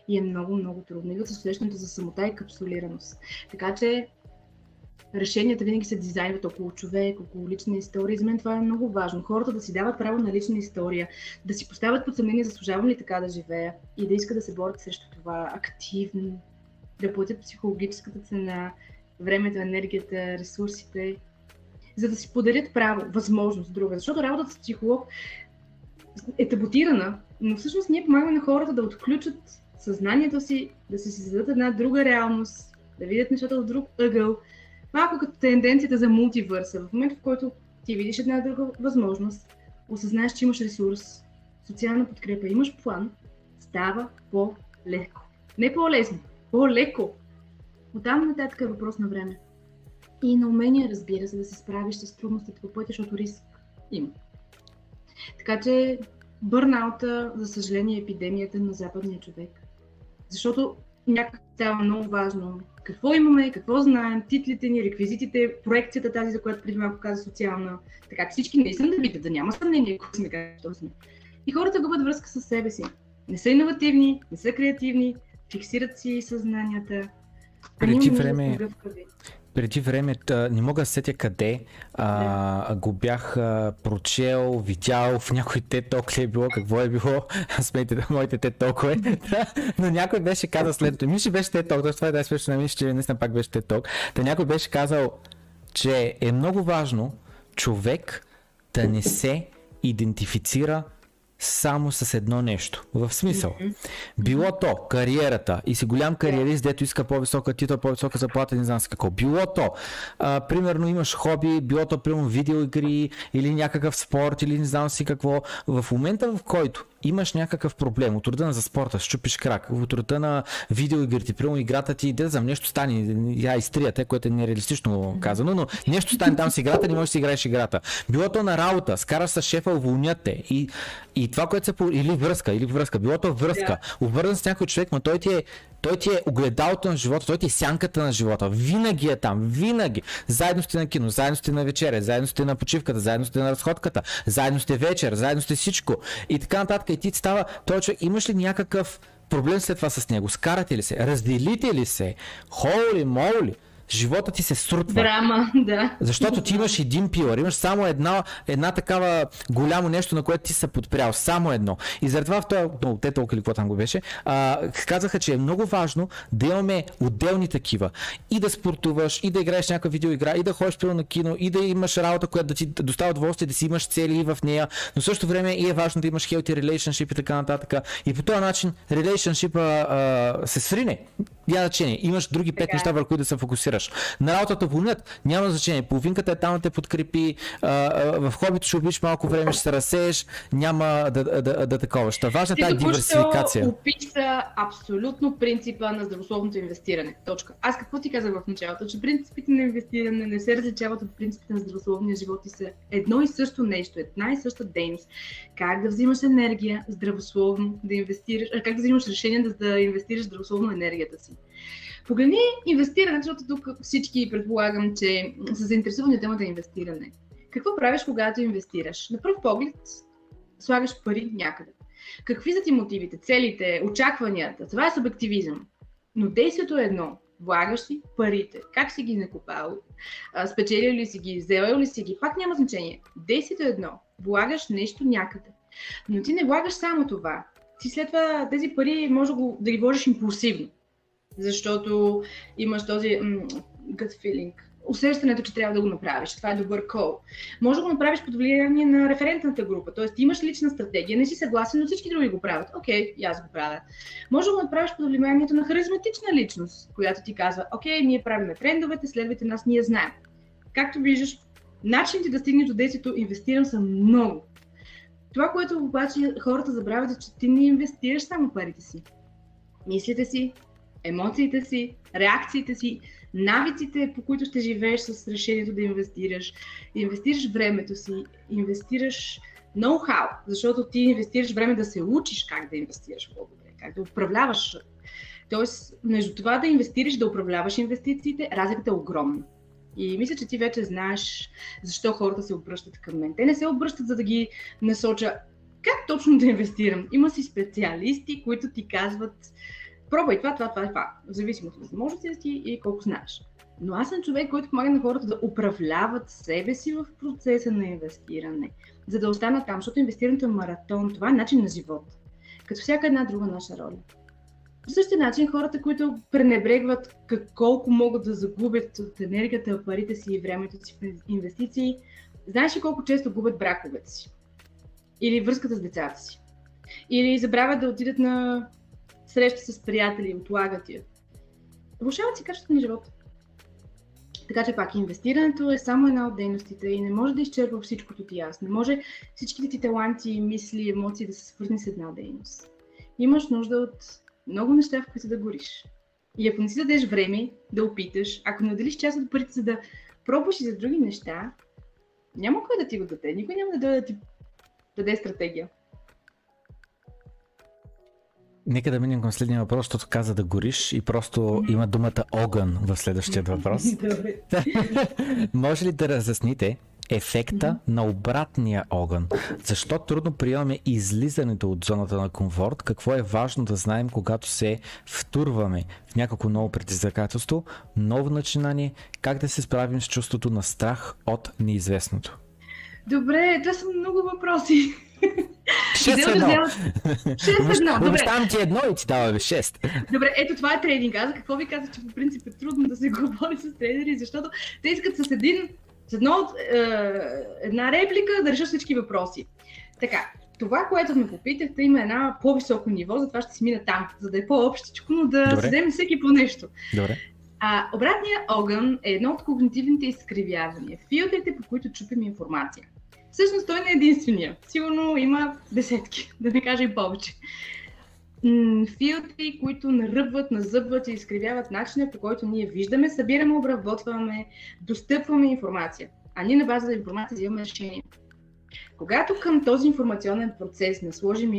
И е много, много трудно. Идват с усещането за самота и капсулираност. Така че решенията винаги се дизайнват около човек, около лична история. За мен това е много важно. Хората да си дават право на лична история, да си поставят под съмнение, заслужавам ли така да живея и да искат да се борят срещу това активно, да платят психологическата цена, времето, енергията, ресурсите, за да си подарят право, възможност друга. Защото работата с психолог е таботирана, но всъщност ние помагаме на хората да отключат съзнанието си, да се създадат една друга реалност, да видят нещата от друг ъгъл. Малко като тенденцията за мултивърса. В момента, в който ти видиш една друга възможност, осъзнаеш, че имаш ресурс, социална подкрепа, имаш план, става по-леко. Не по-лесно, по-леко. Оттам нататък е въпрос на време. И на умения, разбира се, да се справиш с трудностите по пътя, защото риск има. Така че бърнаута, за съжаление, е епидемията на западния човек. Защото някак става много важно какво имаме, какво знаем, титлите ни, реквизитите, проекцията тази, за която преди малко каза социална. Така че всички наистина да видят, да няма съмнение, ако сме какво сме. И хората губят връзка с себе си. Не са иновативни, не са креативни, фиксират си съзнанията. Преди време, преди време, не мога да сетя къде, а, го бях а, прочел, видял в някой те ток ли е било, какво е било, [LAUGHS] смейте [LAUGHS] да моите те токове, но някой беше казал след това, мисля, беше те ток, това е е смешно, мисля, че наистина пак беше те ток, та някой беше казал, че е много важно човек да не се идентифицира само с едно нещо. В смисъл. Било то кариерата и си голям кариерист, дето иска по-висока титла, по-висока заплата, не знам с какво. Било то, а, примерно имаш хоби, било то, примерно видеоигри или някакъв спорт или не знам си какво. В момента в който имаш някакъв проблем. От рода на за спорта, щупиш крак, от рода на видеоигрите, примерно играта ти, да знам, нещо стане, я изтрията, което е нереалистично казано, но нещо стане. Там с играта, не можеш да си играеш играта. Било то на работа, скараш с шефа, уволнят те. И, и това, което се или връзка, или връзка, било то връзка, yeah. обвързан с някой човек, но той ти е той ти е огледалото на живота, той ти е сянката на живота. Винаги е там, винаги. Заедно сте на кино, заедно сте на вечеря, заедно сте на почивката, заедно сте на разходката, заедно сте вечер, заедно сте всичко. И така нататък. И ти става, той човек, имаш ли някакъв проблем след това с него? Скарате ли се? Разделите ли се? Холи, моли? Живота ти се срутва. Драма, [LAUGHS] да. Защото ти имаш един пилър, имаш само една, една такава голямо нещо, на което ти се подпрял. Само едно. И заради това в този, no, те толкова или какво там го беше, а, казаха, че е много важно да имаме отделни такива. И да спортуваш, и да играеш някаква видеоигра, и да ходиш пил на кино, и да имаш работа, която да ти достава удоволствие, да си имаш цели в нея, но също време и е важно да имаш healthy relationship и така нататък. И по този начин relationship се срине. Няма значение. Имаш други пет неща, върху които да се фокусираш. На работата вълнят, няма значение. Половинката е там да те подкрепи. в хобито ще убиш малко време, ще се разсееш, няма да, да, да, да такова. Ще важна тази диверсификация. описа абсолютно принципа на здравословното инвестиране. Точка. Аз какво ти казах в началото? Че принципите на инвестиране не се различават от принципите на здравословния живот и са едно и също нещо, една и съща дейност. Как да взимаш енергия здравословно, да инвестираш, как да взимаш решение да, да инвестираш здравословно енергията си. Погледни инвестиране, защото тук всички предполагам, че са заинтересувани от темата инвестиране. Какво правиш, когато инвестираш? На пръв поглед слагаш пари някъде. Какви са ти мотивите, целите, очакванията? Това е субективизъм. Но действието е едно. Влагаш си парите. Как си ги накопал? Спечелил ли си ги? Взел ли си ги? Пак няма значение. Действието е едно. Влагаш нещо някъде. Но ти не влагаш само това. Ти след това тези пари може да ги вложиш импулсивно защото имаш този gut feeling, усещането, че трябва да го направиш. Това е добър кол. Може да го направиш под влияние на референтната група, т.е. имаш лична стратегия, не си съгласен, но всички други го правят. Окей, okay, аз го правя. Може да го направиш под влиянието на харизматична личност, която ти казва, окей, ние правиме трендовете, следвайте нас, ние знаем. Както виждаш, начините да стигнеш до действието инвестирам са много. Това, което обаче хората забравят е, че ти не инвестираш само парите си. Мислите си, емоциите си, реакциите си, навиците, по които ще живееш с решението да инвестираш. Инвестираш времето си, инвестираш ноу-хау, защото ти инвестираш време да се учиш как да инвестираш по-добре, как да управляваш. Тоест, между това да инвестираш, да управляваш инвестициите, разликата е огромна. И мисля, че ти вече знаеш защо хората се обръщат към мен. Те не се обръщат за да ги насоча как точно да инвестирам. Има си специалисти, които ти казват пробвай това, това, това, това, в зависимост от възможностите ти и колко знаеш. Но аз съм човек, който помага на хората да управляват себе си в процеса на инвестиране, за да останат там, защото инвестирането е маратон, това е начин на живот, като всяка една друга наша роля. По същия начин хората, които пренебрегват колко могат да загубят от енергията, парите си и времето си в инвестиции, знаеш ли колко често губят браковете си? Или връзката с децата си? Или забравят да отидат на среща с приятели, отлагат я. Влушават си качеството на живота. Така че пак инвестирането е само една от дейностите и не може да изчерпва всичкото ти аз. Не може всичките ти таланти, мисли, емоции да се свързани с една дейност. Имаш нужда от много неща, в които да гориш. И ако не си дадеш време да опиташ, ако не отделиш част от парите, за да пробваш и за други неща, няма кой да ти го даде. Никой няма да дойде да ти даде стратегия. Нека да минем към следния въпрос, защото каза да гориш и просто има думата огън в следващия въпрос. [LAUGHS] Може ли да разясните ефекта на обратния огън? Защо трудно приемаме излизането от зоната на комфорт? Какво е важно да знаем, когато се втурваме в някакво ново предизвикателство, ново начинание, как да се справим с чувството на страх от неизвестното? Добре, това са много въпроси. [LAUGHS] 6-1. 6-1. Обещавам ти едно и ти даваме 6. Добре, ето това е тренинг. Аз какво ви казах, че по принцип е трудно да се [LAUGHS] говори с тренери, защото те искат с един, с едно, е, една реплика да решат всички въпроси. Така, това, което ме попитахте, има една по-високо ниво, затова ще си мина там, за да е по-общичко, но да Добре. вземе всеки по нещо. Добре. А, обратният огън е едно от когнитивните изкривявания, филтрите, по които чупим информация. Всъщност той не е единствения. Сигурно има десетки, [LAUGHS] да не кажа и повече. Филтри, които наръбват, назъбват и изкривяват начина, по който ние виждаме, събираме, обработваме, достъпваме информация. А ние на база на информация взимаме решение. Когато към този информационен процес насложим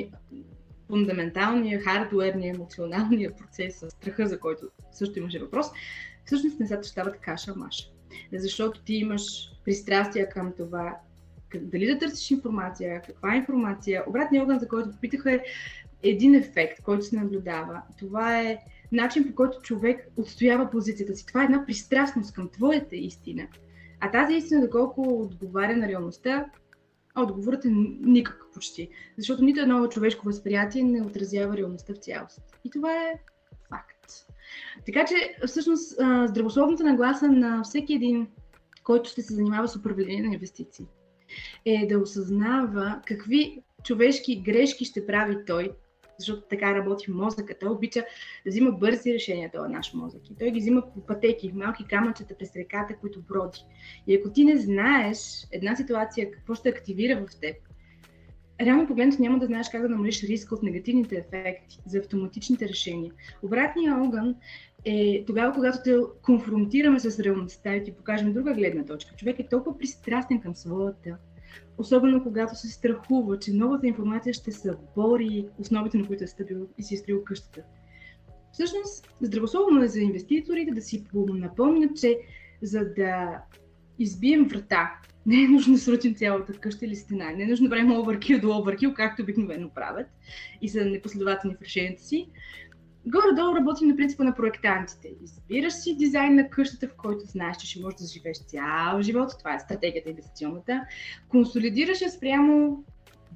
фундаменталния, хардуерния, емоционалния процес с страха, за който също имаше въпрос, всъщност нещата стават каша-маша. Защото ти имаш пристрастия към това дали да търсиш информация, каква е информация. Обратният огън, за който попитаха, е един ефект, който се наблюдава. Това е начин по който човек отстоява позицията си. Това е една пристрастност към твоята истина. А тази истина, доколко отговаря на реалността, отговорът е никак почти. Защото нито едно човешко възприятие не отразява реалността в цялост. И това е факт. Така че, всъщност, здравословната нагласа на всеки един, който ще се занимава с управление на инвестиции, е да осъзнава какви човешки грешки ще прави той, защото така работи мозъка. Той обича да взима бързи решения, този наш мозък. И той ги взима по пътеки, малки камъчета през реката, които броди. И ако ти не знаеш една ситуация, какво ще активира в теб, реално погледнато няма да знаеш как да намалиш риска от негативните ефекти за автоматичните решения. Обратният огън е тогава, когато те конфронтираме с реалността и ти покажем друга гледна точка. Човек е толкова пристрастен към своята, особено когато се страхува, че новата информация ще събори основите, на които е стъпил и си е строил къщата. Всъщност, здравословно е за инвеститорите да си напомнят, че за да избием врата, не е нужно да срутим цялата къща или стена, не е нужно да правим overkill до overkill, както обикновено правят и са непоследователни в решенията си, горе-долу работим на принципа на проектантите. Избираш си дизайн на къщата, в който знаеш, че ще можеш да живееш цял живот. Това е стратегията инвестиционната. Консолидираш я спрямо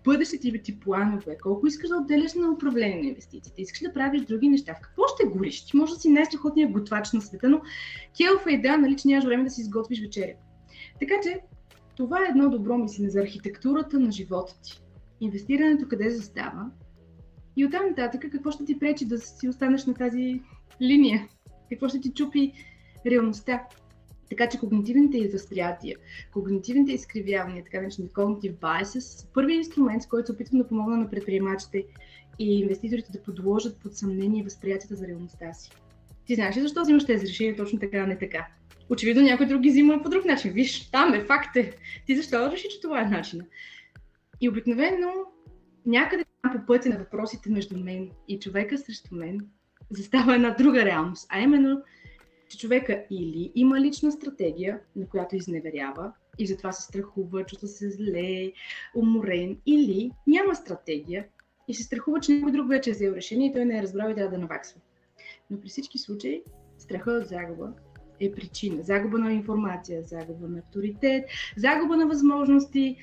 бъдещите ти планове, колко искаш да отделяш на управление на инвестициите, искаш да правиш други неща, в какво ще гориш? Ти може да си най-страхотният готвач на света, но келфа е да, нали, че нямаш време да си изготвиш вечеря. Така че, това е едно добро мислене за архитектурата на живота ти. Инвестирането къде застава, и оттам нататък, какво ще ти пречи да си останеш на тази линия? Какво ще ти чупи реалността? Така че когнитивните възприятия, когнитивните изкривявания, така наречените cognitive biases, са първият инструмент, с който се опитвам да помогна на предприемачите и инвеститорите да подложат под съмнение възприятията за реалността си. Ти знаеш ли защо взимаш тези решения точно така, а не така? Очевидно някой друг ги взима по друг начин. Виж, там е, факт е. Ти защо реши, че това е начина? И обикновено някъде по пътя на въпросите между мен и човека срещу мен застава една друга реалност, а именно, че човека или има лична стратегия, на която изневерява и затова се страхува, чувства се зле, уморен, или няма стратегия и се страхува, че някой друг вече е взел решение и той не е разбрал и трябва да наваксва. Но при всички случаи страха от загуба е причина. Загуба на информация, загуба на авторитет, загуба на възможности.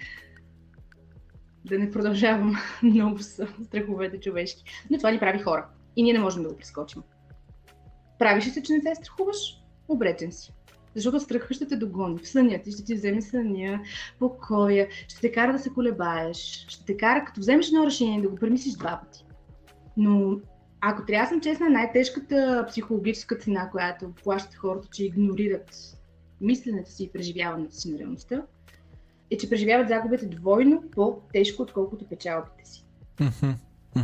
Да не продължавам [LAUGHS] много с страховете човешки. Но това ни прави хора. И ние не можем да го прескочим. Правиш ли се, че не се страхуваш? Обречен си. Защото страхът ще те догони в съня ти, ще ти вземе съня, покоя, ще те кара да се колебаеш, ще те кара, като вземеш едно решение, да го премислиш два пъти. Но ако трябва да съм честна, най-тежката психологическа цена, която плащат хората, че игнорират мисленето си и преживяването си на реалността, е, че преживяват загубите двойно по-тежко, отколкото печалбите си.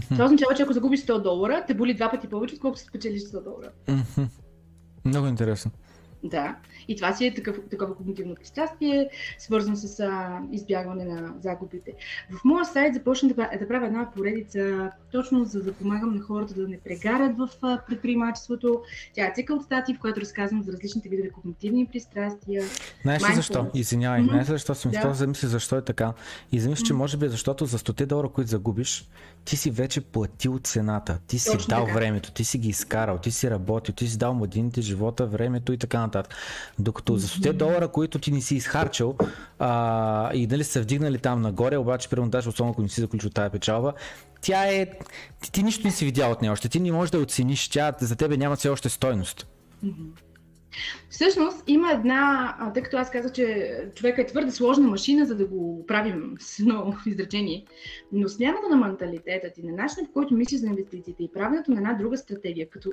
Това означава, че ако загубиш 100 долара, те боли два пъти повече, отколкото спечелиш 100 долара. мгм. Много интересно. Да, и това си е такъв, такова когнитивно пристрастие, свързано с а, избягване на загубите. В моя сайт започна да, да правя една поредица, точно за да помагам на хората да не прегарят в а, предприемачеството. Тя е цикъл от статии, в която разказвам за различните видове когнитивни пристрастия. Знаеш ли защо? Извинявай, знаеш ли защо съм Да. замисли защо е така? И замисля, че може би е защото за 100 долара, които загубиш, ти си вече платил цената, ти си Точно дал така. времето, ти си ги изкарал, ти си работил, ти си дал младините живота, времето и така нататък. Докато за 100 долара, които ти не си изхарчил а, и дали са вдигнали там нагоре, обаче примерно даже особено ако не си заключил тая печалба, тя е... Ти, ти нищо не си видял от нея още, ти не можеш да оцениш, тя за тебе няма все още стойност. Всъщност има една, тъй като аз казах, че човека е твърде сложна машина, за да го правим с едно [LAUGHS] изречение, но смяната на менталитета ти, на начина по който мислиш за инвестициите и правенето на една друга стратегия, като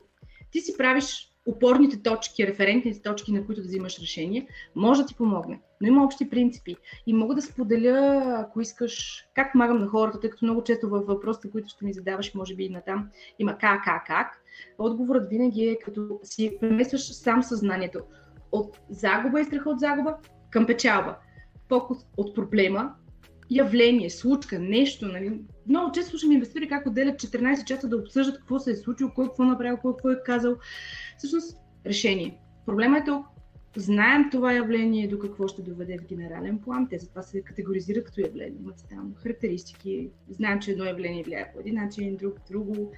ти си правиш опорните точки, референтните точки, на които да взимаш решение, може да ти помогне. Но има общи принципи. И мога да споделя, ако искаш, как помагам на хората, тъй като много често във въпросите, които ще ми задаваш, може би и натам, има как, как, как. Отговорът винаги е като си преместваш сам съзнанието от загуба и страха от загуба към печалба. Фокус от проблема, явление, случка, нещо. Нали? Много често слушам инвеститори как отделят 14 часа да обсъждат какво се е случило, кой какво е направил, кой какво е казал. Всъщност, решение. Проблема е тук. Знаем това явление до какво ще доведе в генерален план. Те затова се категоризират като явление. Имат там характеристики. Знаем, че едно явление влияе по един начин, друг друго.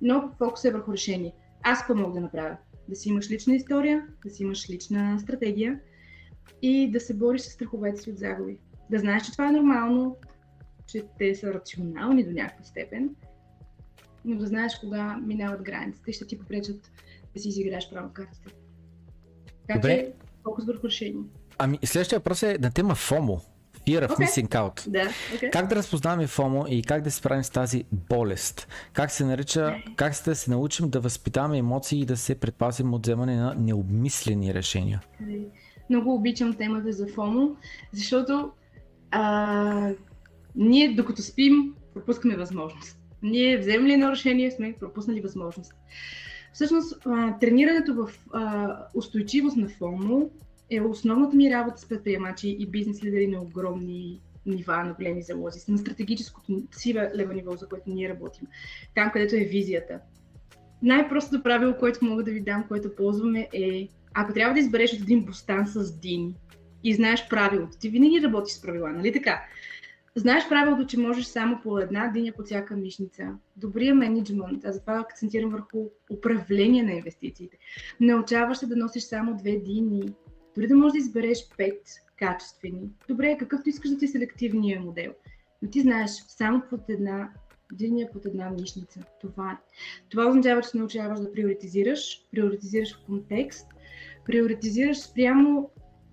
Но фокус е върху решение. Аз какво мога да направя? Да си имаш лична история, да си имаш лична стратегия и да се бориш с страховете си от загуби. Да знаеш, че това е нормално, че те са рационални до някаква степен, но да знаеш кога минават границите и ще ти попречат да си изиграеш право картите. Така Добре. че фокус върху решение. Ами, следващия въпрос е на тема FOMO. Fear of Окей. Missing Out. Да, окей. Как да разпознаваме FOMO и как да се справим с тази болест? Как се нарича, как да се научим да възпитаваме емоции и да се предпазим от вземане на необмислени решения? Много обичам темата за ФОМО, защото а, ние докато спим, пропускаме възможност. Ние вземем ли едно решение, сме пропуснали възможност. Всъщност, тренирането в устойчивост на ФОМО е основната ми работа с предприемачи и бизнес лидери на огромни нива, на големи залози, на стратегическото сива лево ниво, за което ние работим. Там, където е визията. Най-простото правило, което мога да ви дам, което ползваме е, ако трябва да избереш от един бостан с дини и знаеш правилото, ти винаги работиш с правила, нали така? Знаеш правилото, че можеш само по една диня по всяка мишница. Добрия менеджмент, а затова акцентирам върху управление на инвестициите. Научаваш се да носиш само две дини. Дори да можеш да избереш пет качествени. Добре, какъвто искаш да ти е селективния модел. Но ти знаеш само под една диня под една мишница. Това е. Това означава, че научаваш да приоритизираш, приоритизираш в контекст, приоритизираш спрямо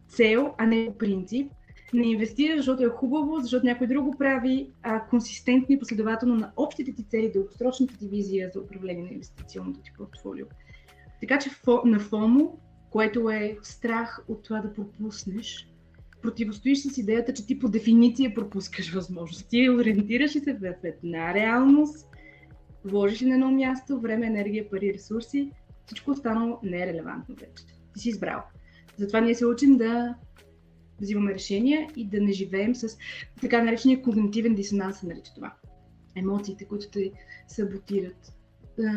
цел, а не принцип. Не инвестираш, защото е хубаво, защото някой друг го прави, а консистентно и последователно на общите ти цели, дългосрочната ти визия за управление на инвестиционното ти портфолио. Така че на ФОМО, което е страх от това да пропуснеш, противостоиш с идеята, че ти по дефиниция пропускаш възможности, ориентираш ли се в една реалност, вложиш на едно място, време, енергия, пари, ресурси, всичко останало не е релевантно вече. Ти си избрал. Затова ние се учим да взимаме решения и да не живеем с така наречения когнитивен дисонанс, се нарича това. Емоциите, които те саботират.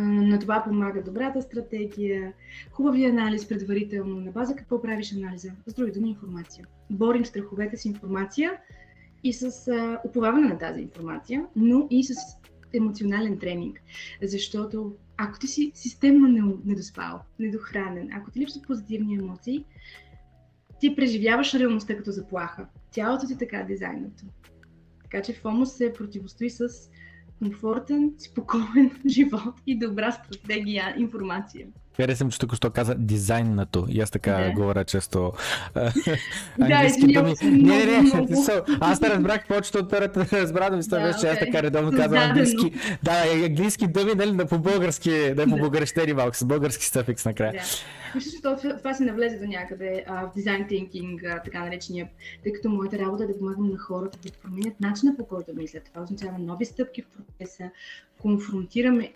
На това помага добрата стратегия, хубавия анализ предварително, на база какво правиш анализа, с други думи информация. Борим страховете с информация и с уповаване на тази информация, но и с емоционален тренинг. Защото ако ти си системно недоспал, недохранен, ако ти липсват позитивни емоции, ти преживяваш реалността като заплаха. Тялото ти така е дизайнато. Така че FOMO се противостои с комфортен, спокоен [LAUGHS] живот и добра стратегия, информация. Харесвам, че тук що каза дизайнато. И аз така Да. говоря често. [LAUGHS] Да, извинявам се, много, Не, не, не. So, [LAUGHS] аз те разбрах повечето от първата разбра да ми става, Да, че аз така редовно казвам английски. Да, английски думи, нали, на по-български, да по българщери малко, с български стъфикс накрая. Да. Виж, че това, си навлезе до някъде а, в дизайн тинкинг, а, така наречения, тъй като моята работа е да помагам на хората да променят начина по който мислят. Това означава нови стъпки в процеса, конфронтираме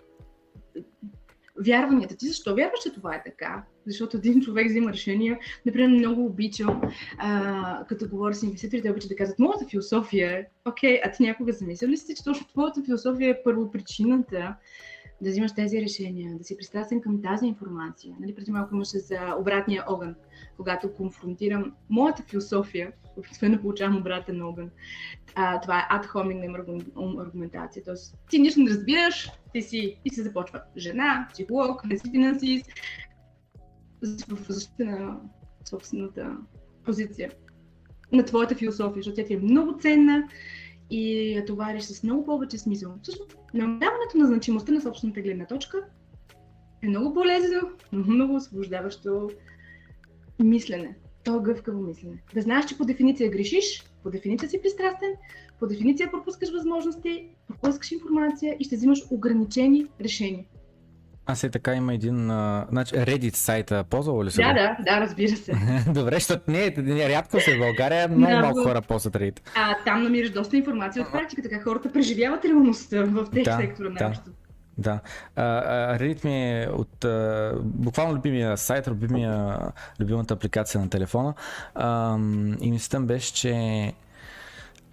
вярванията. Ти защо вярваш, че това е така? Защото един човек взима решения. Например, много обичам, а, като говоря с инвеститорите, обичат да казват, моята философия е, окей, а ти някога замислял ли си, че точно твоята философия е първопричината да взимаш тези решения, да си пристрастен към тази информация. Нали, преди малко имаше за обратния огън, когато конфронтирам моята философия, обикновено получавам обратен огън. А, това е ad hominem аргу- аргументация. Тоест, ти нищо не разбираш, ти си и се започва жена, психолог, не си финансист, в защита на собствената позиция, на твоята философия, защото тя ти е много ценна и я товариш с много повече смисъл. Всъщност, намаляването на значимостта на собствената гледна точка е много полезно, много освобождаващо мислене. То е гъвкаво мислене. Да знаеш, че по дефиниция грешиш, по дефиниция си пристрастен, по дефиниция пропускаш възможности, пропускаш информация и ще взимаш ограничени решения. Аз е така има един, а, значи Reddit сайта, ползвал ли се? Да, да, да, разбира се. [LAUGHS] Добре, защото не, не, рядко се в България, много Да, малко хора ползват Reddit. А там намираш доста информация от практиката, как хората преживяват реалността в тех Да, сектора да. най-общо. Да. Reddit ми е от буквално любимия сайт, любимия, любимата апликация на телефона. И мислята ми беше, че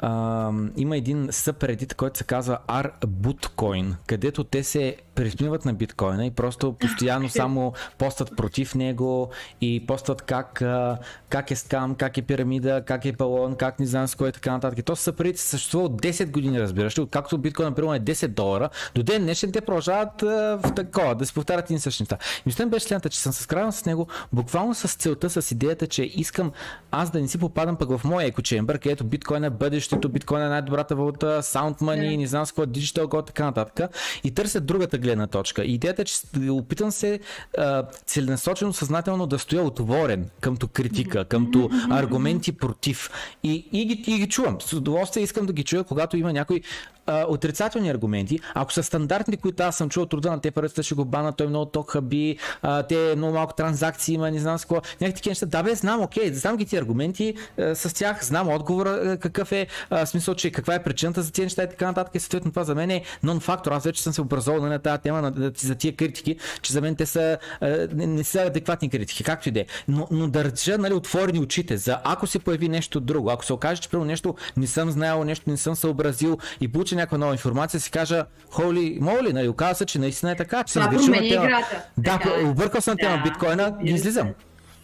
а, има един съпредит, който се казва Arbutcoin, където те се присмиват на биткоина и просто постоянно само постат против него и постат как, а, как е скам, как е пирамида, как е балон, как не знам с кой и така нататък. И то съпредит съществува от 10 години, разбираш ли, откакто биткоин, например, е 10 долара, до ден днешен те продължават а, в такова, да се повтарят и същи неща. Мисля беше следната, че съм се скрайвал с него буквално с целта, с идеята, че искам аз да не си попадам пък в моя екочембър, където биткоин е бъдещето, биткоин е най-добрата валута, sound money, Да. не знам с какво, digital gold, така нататък. И търся другата гледна точка. И идеята е, че опитам се а, целенасочено, съзнателно да стоя отворен къмто критика, къмто аргументи против. И, и, ги, и ги чувам. С удоволствие искам да ги чуя, когато има някои отрицателни аргументи. Ако са стандартни, които аз съм чул от рода на те парите ще го бана, той много ток хаби, а, те много малко транзакции има, не знам с какво. Някакви такива неща. Да, бе, знам, окей, знам ги ти аргументи, а, с тях знам отговора какъв е, а, смисъл, че каква е причината за тези неща и така нататък. И съответно това за мен е нон-фактор. Аз вече съм се образовал на тази тема на, за тия критики, че за мен те са, а, не, не са адекватни критики, както и да е. Но, но държа нали, отворени очите за ако се появи нещо друго, ако се окаже, че нещо не съм знаел, нещо не съм съобразил и получа някаква нова информация, си кажа, холи, моли, нали, оказва се, че наистина е така, че Това променя тема. играта. Да, Така объркал съм тема Да, биткоина, разбира ги се. излизам.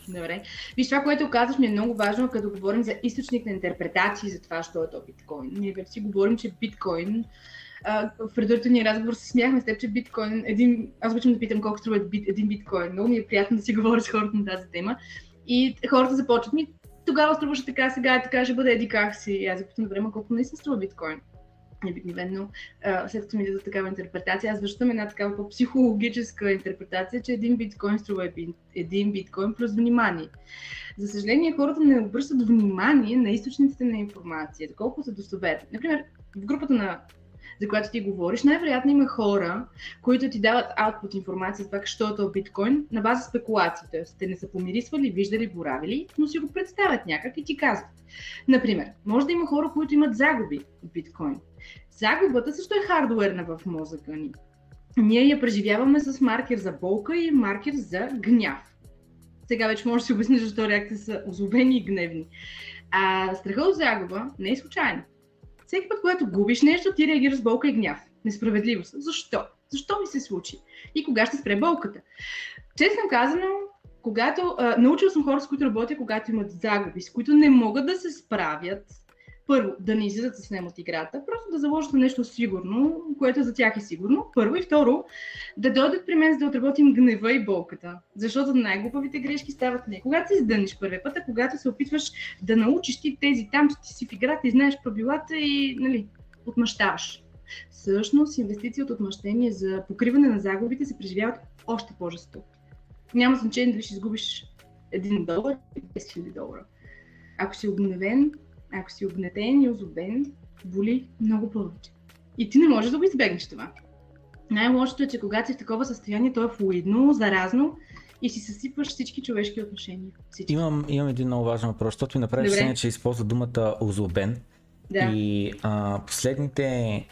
Добре. Виж, това, което казваш ми е много важно, като говорим за източник на интерпретации за това, що е то биткоин. Ние вече си говорим, че биткоин а, в предварителния разговор се смяхме с теб, че биткоин, един, аз обичам да питам колко струва бит, един биткоин. Много ми е приятно да си [LAUGHS] говоря с хората на тази тема. И хората започват ми, тогава струваше така, сега е така, ще бъде еди как си. И аз запитам, ма колко наистина струва биткоин? Обикновено, след като ми дадат такава интерпретация, аз връщам една такава по-психологическа интерпретация, че един биткоин струва един биткоин плюс внимание. За съжаление, хората не обръщат внимание на източниците на информация, доколко са достоверни. Например, в групата на за която ти говориш, най-вероятно има хора, които ти дават output информация за това, що е то биткоин, на база спекулации. Тоест, те не са помирисвали, виждали, боравили, но си го представят някак и ти казват. Например, може да има хора, които имат загуби от биткоин. Загубата също е хардуерна в мозъка ни. Ние я преживяваме с маркер за болка и маркер за гняв. Сега вече може да си обясниш защо реакциите са озлобени и гневни. А страха от загуба не е случайно. Всеки път, когато губиш нещо, ти реагираш с болка и гняв. Несправедливост. Защо? Защо ми се случи? И кога ще спре болката? Честно казано, когато а, научил съм хора, с които работя, когато имат загуби, с които не могат да се справят, първо, да не излизат с нем от играта, просто да заложат на нещо сигурно, което за тях е сигурно. Първо и второ, да дойдат при мен, за да отработим гнева и болката. Защото най-глупавите грешки стават не когато се издъниш първи път, а когато се опитваш да научиш ти тези там, че ти си в играта и знаеш правилата и нали, отмъщаваш. Всъщност, инвестиции от отмъщение за покриване на загубите се преживяват още по-жестоко. Няма значение дали ще изгубиш 1 долар или 10 000 долара. Ако си обневен, ако си обнетен и озубен, боли много повече. И ти не можеш да го избегнеш това. Най-лошото е, че когато си в такова състояние, то е флуидно, заразно и си съсипваш всички човешки отношения. Всички. Имам, имам един много важен въпрос, защото ми направи впечатление, че използва думата озлобен. Да. И а, последните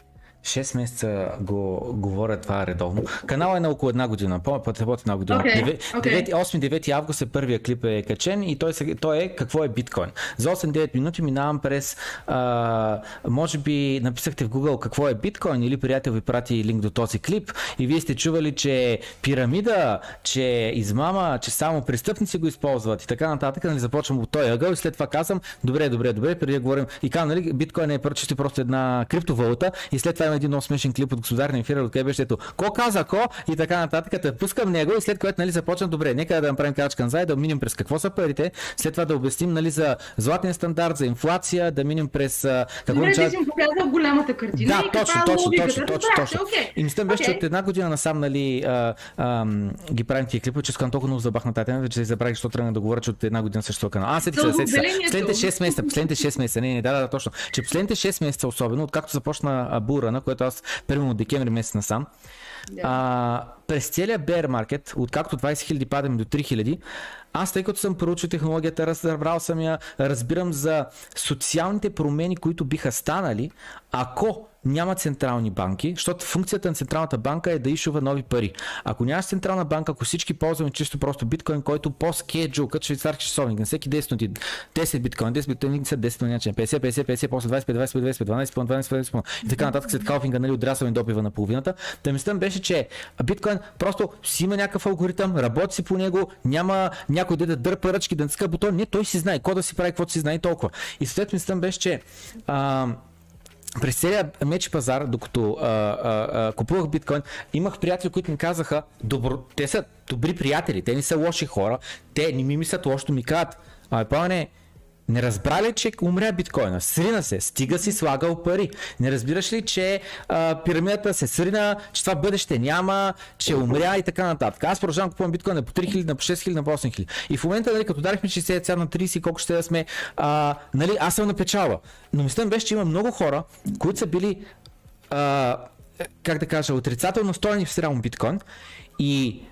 6 месеца го говоря това редовно. Канал е на около една година. Помня път работи една година. Okay, okay. 8-9 август е първия клип е качен и той, той е какво е биткоин. За 8-9 минути минавам през а, може би написахте в Google какво е биткоин или приятел ви прати линк до този клип и вие сте чували, че пирамида, че измама, че само престъпници го използват и така нататък. Нали, започвам от този ъгъл и след това казвам, добре, добре, добре, преди да говорим и казвам, нали, биткоин е чисто просто една криптовалута и след това има един много смешен клип от господарния ефир, от беше ето, ко каза ко и така нататък, да пускам него и след което нали, започна добре, нека да направим крачка назад, да минем през какво са парите, след това да обясним нали, за златен стандарт, за инфлация, да минем през какво Добре, ти си показал голямата картина. Да, и точно, точно, точно, точно, точно. Okay. И мисля, беше, okay. че от една година насам нали, а, а, ги правим тия клипове, че искам толкова много забах на тази тема, че се забравих, защото тръгна да говоря, че от една година също канал. А, след последните 6 месеца, последните 6 месеца, не, не, да, да, точно, че последните 6 месеца особено, откакто започна Бурана, което аз примерно от декември месец насам. Yeah. А, през целия bear market, откакто 20 000 падаме до 3 000, аз, тъй като съм проучил технологията, разбрал съм я, разбирам за социалните промени, които биха станали, ако няма централни банки, защото функцията на централната банка е да ишува нови пари. Ако няма централна банка, ако всички ползваме чисто просто биткоин, който по скеджул, като швейцарски часовник, на всеки 10 минути, 10 биткоин, 10 биткоин, 10 на начин, 50, 50, 50, после 25, 25, 25, 12, 12, 12, 12, и така нататък след калфинга, нали, отрясваме допива на половината. Та мислята беше, че биткоин просто си има някакъв алгоритъм, работи си по него, няма някой да дърпа ръчки, да натиска бутон, не, той си знае, какво да си прави, каквото си знае толкова. И след мислята беше, че а, през целия меч пазар, докато а, а, а, купувах биткоин, имах приятели, които ми казаха, добро, те са добри приятели, те не са лоши хора, те не ми мислят лошо, ми казват, а пане, не разбра ли, че умря биткоина? Срина се, стига си слагал пари. Не разбираш ли, че а, пирамидата се срина, че това бъдеще няма, че умря и така нататък. Аз продължавам купувам биткоина по 3000, на по 6000, на по 8000. И в момента, нали, като дарихме 60 цена на 30, колко ще да сме, а, нали, аз съм напечала. Но мислям беше, че има много хора, които са били а, как да кажа, отрицателно стойни в срямо биткоин и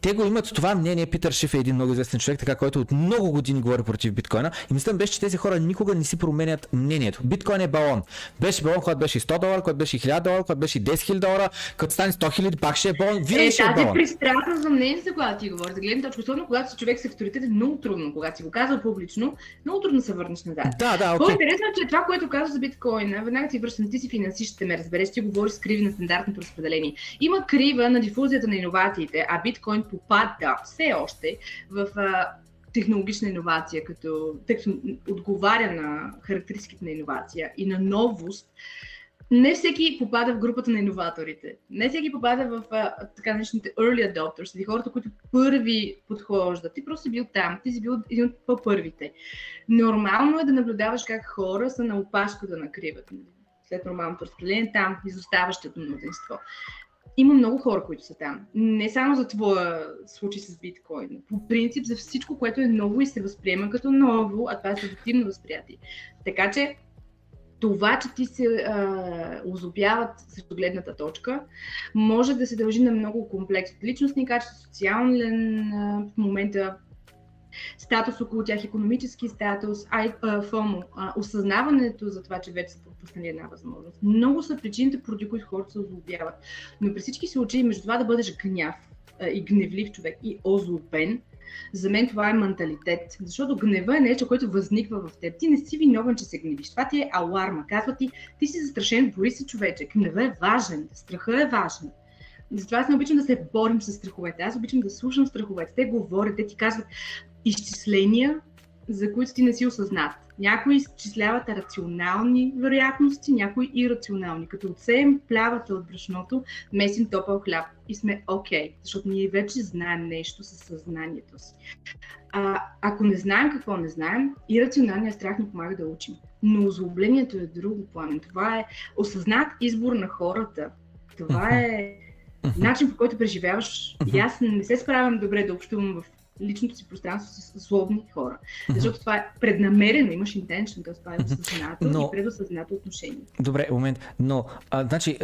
те го имат това мнение. Питър Шиф е един много известен човек, така, който от много години говори против биткоина. И мислям беше, че тези хора никога не си променят мнението. Биткоин е балон. Беше балон, когато беше 100 долара, когато беше 1000 долара, когато беше 10 000 долара, като стане 100 000, пак ще е балон. Винаги е, ще е балон. пристрастност за мнение, за когато ти говориш, за гледна точка, особено когато си човек с авторитет, е много трудно, когато си го казва публично, много трудно се върнеш назад. Да, да, okay. По-интересно е, че това, което казваш за биткоина, веднага ти връщам, ти си финансист, ще ме разбереш, ти говориш с криви на стандартното разпределение. Има крива на дифузията на иновациите, а биткоин попада все още в а, технологична иновация, като като отговаря на характеристиките на иновация и на новост, не всеки попада в групата на иноваторите. Не всеки попада в а, така наречените early adopters, или хората, които първи подхождат. Ти просто си бил там, ти си бил един от по-първите. Нормално е да наблюдаваш как хора са на опашката на кривата. След нормалното разпределение, там изоставащото мнозинство има много хора, които са там. Не само за твоя случай с биткоин. По принцип за всичко, което е ново и се възприема като ново, а това е субективно възприятие. Така че това, че ти се а, озобяват срещу гледната точка, може да се дължи на много комплекс от личностни качества, социален а, в момента статус около тях, економически статус, а, а, ФОМО, а, осъзнаването за това, че вече са пропуснали една възможност. Много са причините, поради които хората се озлобяват. Но при всички случаи, между това да бъдеш гняв и гневлив човек и озлобен, за мен това е менталитет. Защото гнева е нещо, което възниква в теб. Ти не си виновен, че се гневиш. Това ти е аларма. Казва ти, ти си застрашен, бори се човече. Гнева е важен, страха е важен. Затова аз не обичам да се борим с страховете. Аз обичам да слушам страховете. Те говорят, те ти казват, изчисления за които ти не си осъзнат. Някои изчисляват рационални вероятности, някои ирационални. Като отсеем плявата от брашното, месим топъл хляб и сме окей, okay, защото ние вече знаем нещо със съзнанието си. А, ако не знаем какво не знаем, ирационалният страх ни помага да учим. Но озлоблението е друго план. Това е осъзнат избор на хората. Това е начин по който преживяваш. И аз не се справям добре да общувам в личното си пространство с злобни хора. Защото това е преднамерено, имаш интеншн, т.е. това е осъзнато но... и предосъзнато отношение. Добре, момент. Но, а, значи,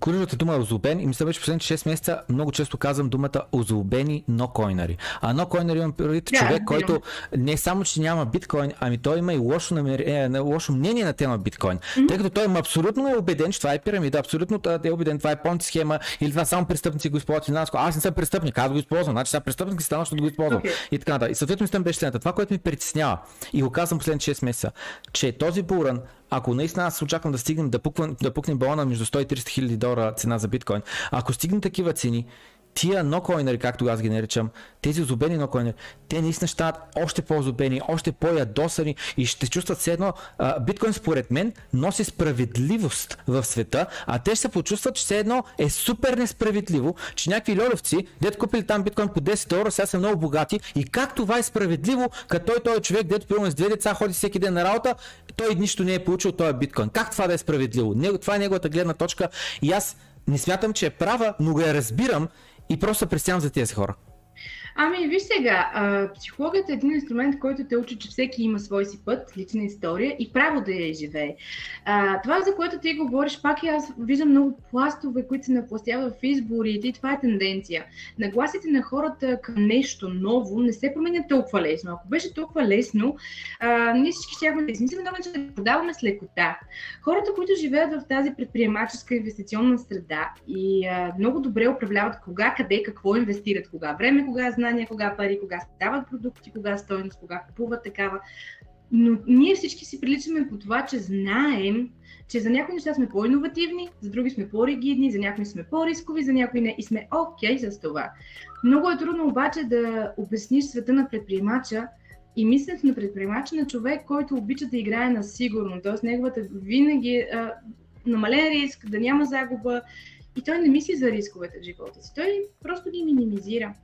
ключовата дума е озлобен и мисля, че последните 6 месеца много често казвам думата озлобени, но койнари. А но койнари имам предвид да, човек, който не само, че няма биткоин, ами той има и лошо, намер... лошо мнение на тема биткоин. Mm-hmm. Тъй като той има абсолютно е убеден, че това е пирамида, абсолютно е убеден, това е понти схема или това само престъпници го използват. Аз не съм престъпник, аз го използвам. Значи сега престъпник си стана, защото го използвам използвам. Okay. И така нататък. И съответно система беше следната. Това, което ми притеснява и го казвам последните 6 месеца, че този буран, ако наистина аз очаквам да стигнем да, пуквам, да пукнем балона между 130 000 долара цена за биткоин, ако стигнем такива цени, тия нокоинери, както аз ги наричам, тези озубени нокоинери, те наистина ще стават още по-озубени, още по-ядосани и ще чувстват все едно. А, биткоин според мен носи справедливост в света, а те ще се почувстват, че все едно е супер несправедливо, че някакви льолевци, дет купили там биткоин по 10 евро, сега са много богати и как това е справедливо, като той, той е човек, дето примерно с две деца ходи всеки ден на работа, той нищо не е получил, той е биткоин. Как това да е справедливо? Това е неговата гледна точка и аз не смятам, че е права, но го я разбирам и просто пресявам за тези хора. Ами, виж сега, а, психологията е един инструмент, който те учи, че всеки има свой си път, лична история и право да я живее. А, това, за което ти говориш, пак и аз виждам много пластове, които се напластяват в изборите и това е тенденция. Нагласите на хората към нещо ново не се променят толкова лесно. Ако беше толкова лесно, а, ние всички ще да измислим много, че да продаваме с лекота. Хората, които живеят в тази предприемаческа инвестиционна среда и а, много добре управляват кога, къде, какво инвестират, кога време, кога знания, кога пари, кога стават продукти, кога стойност, кога купуват такава. Но ние всички си приличаме по това, че знаем, че за някои неща сме по-инновативни, за други сме по-ригидни, за някои сме по-рискови, за някои не и сме окей okay с това. Много е трудно обаче да обясниш света на предприемача и мисленето на предприемача на човек, който обича да играе на сигурно, т.е. неговата винаги а, намален риск, да няма загуба и той не мисли за рисковете в живота си. Той просто ги минимизира.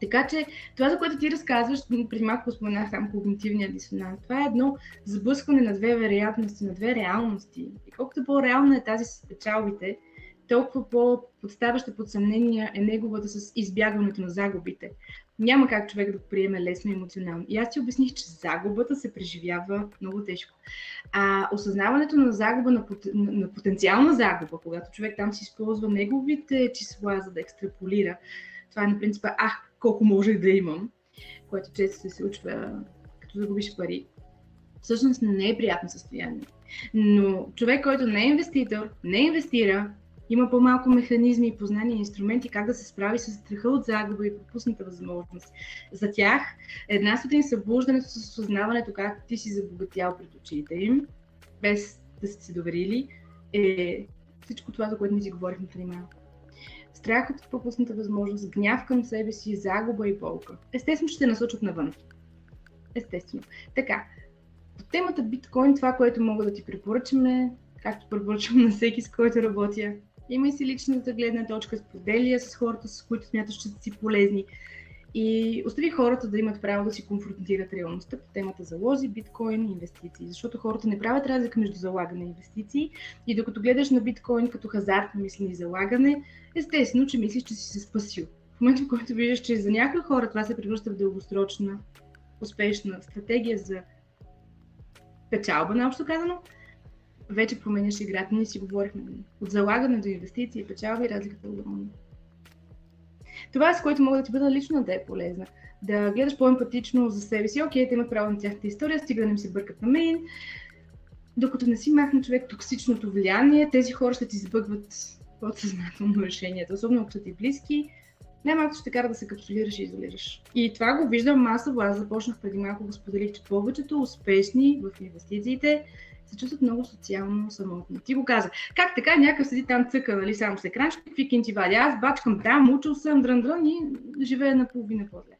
Така че това, за което ти разказваш, преди малко споменах там когнитивния дисонанс, това е едно сблъскване на две вероятности, на две реалности. И колкото по-реална е тази с печалбите, толкова по-подставаща под съмнение е неговата с избягването на загубите. Няма как човек да го приеме лесно емоционално. И аз ти обясних, че загубата се преживява много тежко. А осъзнаването на загуба, на, на, на потенциална загуба, когато човек там си използва неговите числа, за да екстраполира, това е на принципа, ах, колко може да имам, което често се случва, като загубиш пари. Всъщност не е приятно състояние. Но човек, който не е инвеститор, не инвестира, има по-малко механизми, познания и инструменти как да се справи с страха от загуба и пропусната възможност. За тях една сутрин събуждането с осъзнаването как ти си забогатял пред очите им, без да сте се доверили, е всичко това, за което ни си говорихме преди малко страх от пропусната възможност, гняв към себе си, загуба и болка. Естествено, ще се насочат навън. Естествено. Така, по темата биткоин, това, което мога да ти препоръчам е, както препоръчвам на всеки, с който работя, имай си личната гледна точка, споделя с хората, с които смяташ, че си полезни. И остави хората да имат право да си конфронтират реалността по темата залози, биткоин и инвестиции. Защото хората не правят разлика между залагане и инвестиции. И докато гледаш на биткоин като хазартно мислени залагане, естествено, че мислиш, че си се спасил. В момента, в който виждаш, че за някои хора това се превръща в дългосрочна, успешна стратегия за печалба, наобщо казано, вече променяш играта. Ние си говорихме от залагане до инвестиции, печалба и разликата е огромна. Това, с което мога да ти бъда лично да е полезна. Да гледаш по-емпатично за себе си. Окей, те имат право на тяхната история, стига да не ми се бъркат на мен. Докато не си махне човек токсичното влияние, тези хора ще ти сбъгват подсъзнателно решението, особено ако са ти близки. Най-малко ще кара да се капсулираш и изолираш. И това го виждам масово. Аз започнах преди малко го споделих, че повечето успешни в инвестициите се чувстват много социално самотни. Ти го каза. Как така някакъв седи там цъка, нали, само с екранчето, какви кинти вади. Аз бачкам там, учил съм, дрън, дрън и живея наполовина по-зле.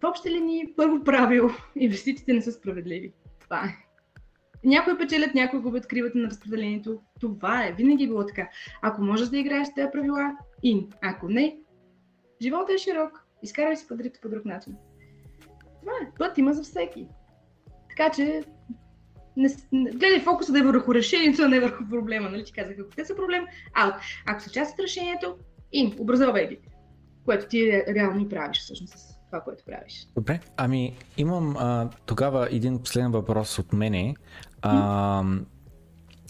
в общи линии, първо правило, инвестициите не са справедливи. Това е. Някои печелят, някои губят кривата на разпределението. Това е. Винаги е било така. Ако можеш да играеш тези правила, ин. Ако не, животът е широк. Изкарвай си падрите по друг начин. Това е. Път има за всеки. Така че не, гледай фокуса да е върху решението, а не върху проблема. Нали ти казах, ако те са проблем, аут. Ако са част от решението, ин, образовай ги. Което ти реално и правиш всъщност с това, което правиш. Добре, ами имам а, тогава един последен въпрос от мене. А,